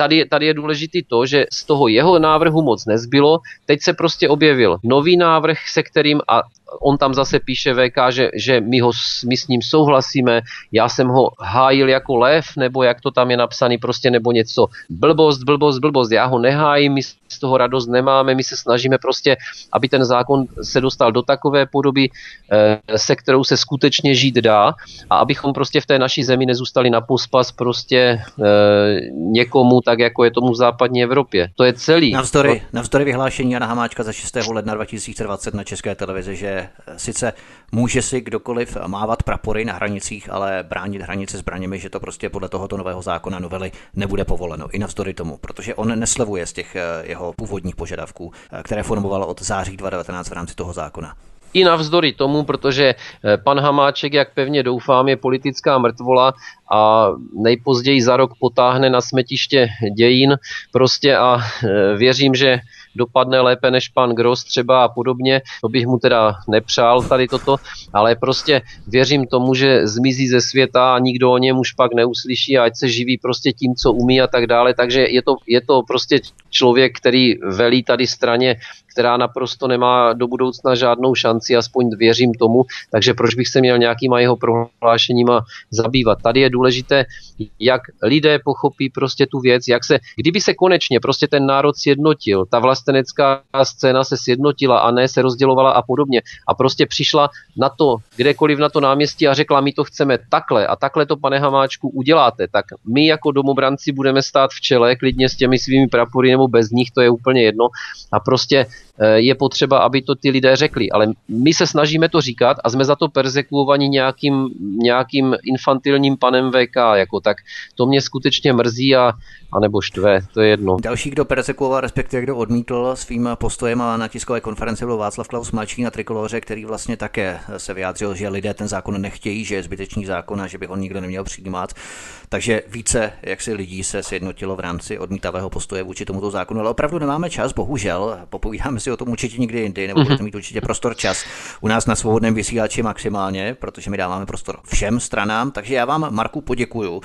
tady, tady je důležitý to, že z toho jeho návrhu moc nezbylo, teď se prostě objevil nový návrh, se kterým, a on tam zase píše VK, že, že my, ho, my s ním souhlasíme, já jsem ho hájil jako lev, nebo jak to tam je napsaný, prostě nebo něco. Blbost, blbost, blbost, já ho nehájím, my z toho radost nemáme, my se snažíme prostě, aby ten zákon se dostal do takové podoby, eh, se kterou se skutečně žít dá a abychom prostě v té naší zemi nezůstali na pospas prostě eh, někomu, tak jako je tomu v západní Evropě. To je celý. Navzdory, navzdory vyhlášení Jana Hamáčka za 6. ledna 2020 na České televizi, že eh, sice může si kdokoliv mávat prapory na hranicích, ale bránit hranice zbraněmi, že to prostě podle tohoto nového zákona novely nebude povoleno. I navzdory tomu, protože on neslevuje z těch jeho původních požadavků, které formoval od září 2019 v rámci toho zákona. I navzdory tomu, protože eh, pan Hamáček, jak pevně doufám, je politická mrtvola a nejpozději za rok potáhne na smetiště dějin. Prostě a eh, věřím, že dopadne lépe než pan Gross třeba a podobně, to bych mu teda nepřál tady toto, ale prostě věřím tomu, že zmizí ze světa a nikdo o něm už pak neuslyší a ať se živí prostě tím, co umí a tak dále, takže je to, je to prostě člověk, který velí tady straně která naprosto nemá do budoucna žádnou šanci, aspoň věřím tomu, takže proč bych se měl nějakýma jeho prohlášeníma zabývat. Tady je důležité, jak lidé pochopí prostě tu věc, jak se, kdyby se konečně prostě ten národ sjednotil, ta vlastenecká scéna se sjednotila a ne se rozdělovala a podobně a prostě přišla na to, kdekoliv na to náměstí a řekla, my to chceme takhle a takhle to, pane Hamáčku, uděláte, tak my jako domobranci budeme stát v čele klidně s těmi svými prapory nebo bez nich, to je úplně jedno a prostě Eh, je potřeba, aby to ty lidé řekli. Ale my se snažíme to říkat a jsme za to persekuovaní nějakým, nějakým infantilním panem VK. Jako tak to mě skutečně mrzí a anebo štve, to je jedno. Další, kdo persekuoval, respektive kdo odmítl svým postojem a na tiskové konferenci byl Václav Klaus mladší na Trikoloře, který vlastně také se vyjádřil, že lidé ten zákon nechtějí, že je zbytečný zákon a že by ho nikdo neměl přijímat. Takže více jak si lidí se sjednotilo v rámci odmítavého postoje vůči tomuto zákonu, ale opravdu nemáme čas, bohužel. Popovídáme si o tom určitě někdy jindy, nebo budete mít určitě prostor čas. U nás na svobodném vysílači maximálně, protože my dáváme prostor všem stranám. Takže já vám, Marku, poděkuju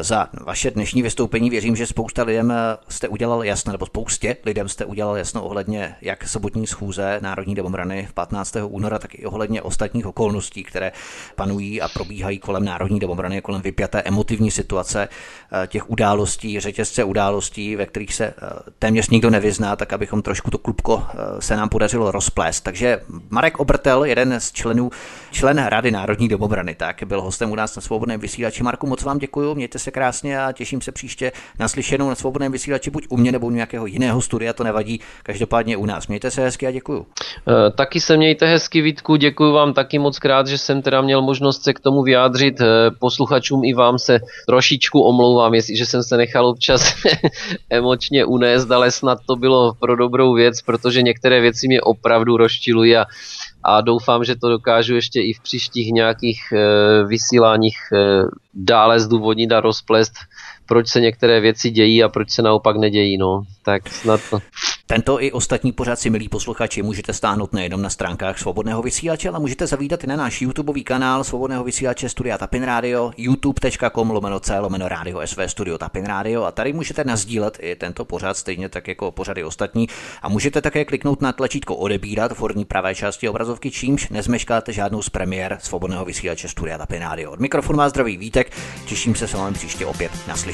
za vaše dnešní vystoupení. Věřím, že spousta lidem jste udělal jasné, nebo spoustě lidem jste udělal jasno ohledně jak sobotní schůze Národní domobrany v 15. února, tak i ohledně ostatních okolností, které panují a probíhají kolem Národní domobrany, kolem vypjaté emotivní situace eh, těch událostí, řetězce událostí, ve kterých se eh, téměř nikdo nevyzná, tak abychom trošku to klubko se nám podařilo rozplést. Takže Marek Obrtel, jeden z členů, člen Rady Národní domobrany, tak byl hostem u nás na svobodném vysílači. Marku, moc vám děkuji, mějte se krásně a těším se příště na slyšenou na svobodném vysílači buď u mě nebo u nějakého jiného studia, to nevadí, každopádně u nás. Mějte se hezky a děkuji. Eh, taky se mějte hezky, Vítku, děkuji vám taky moc krát, že jsem teda měl možnost se k tomu vyjádřit. Eh, posluchačům i vám se trošičku omlouvám, jestliže jsem se nechal občas emočně unést, ale snad to bylo pro dobrou věc, protože některé věci mě opravdu rozčilují a a doufám, že to dokážu ještě i v příštích nějakých e, vysíláních e, dále zdůvodnit a rozplést, proč se některé věci dějí a proč se naopak nedějí. No. Tak snad to. Tento i ostatní pořad si, milí posluchači, můžete stáhnout nejenom na stránkách Svobodného vysílače, ale můžete zavídat i na náš YouTubeový kanál Svobodného vysílače Studia Tapin Radio, youtube.com lomeno C lomeno Radio SV Studio Tapin Radio a tady můžete nazdílet i tento pořad, stejně tak jako pořady ostatní a můžete také kliknout na tlačítko odebírat v horní pravé části obrazovky, čímž nezmeškáte žádnou z premiér Svobodného vysílače Studia Tapin Radio. Od mikrofonu má zdravý Vítek, těším se s vámi příště opět naslyšenou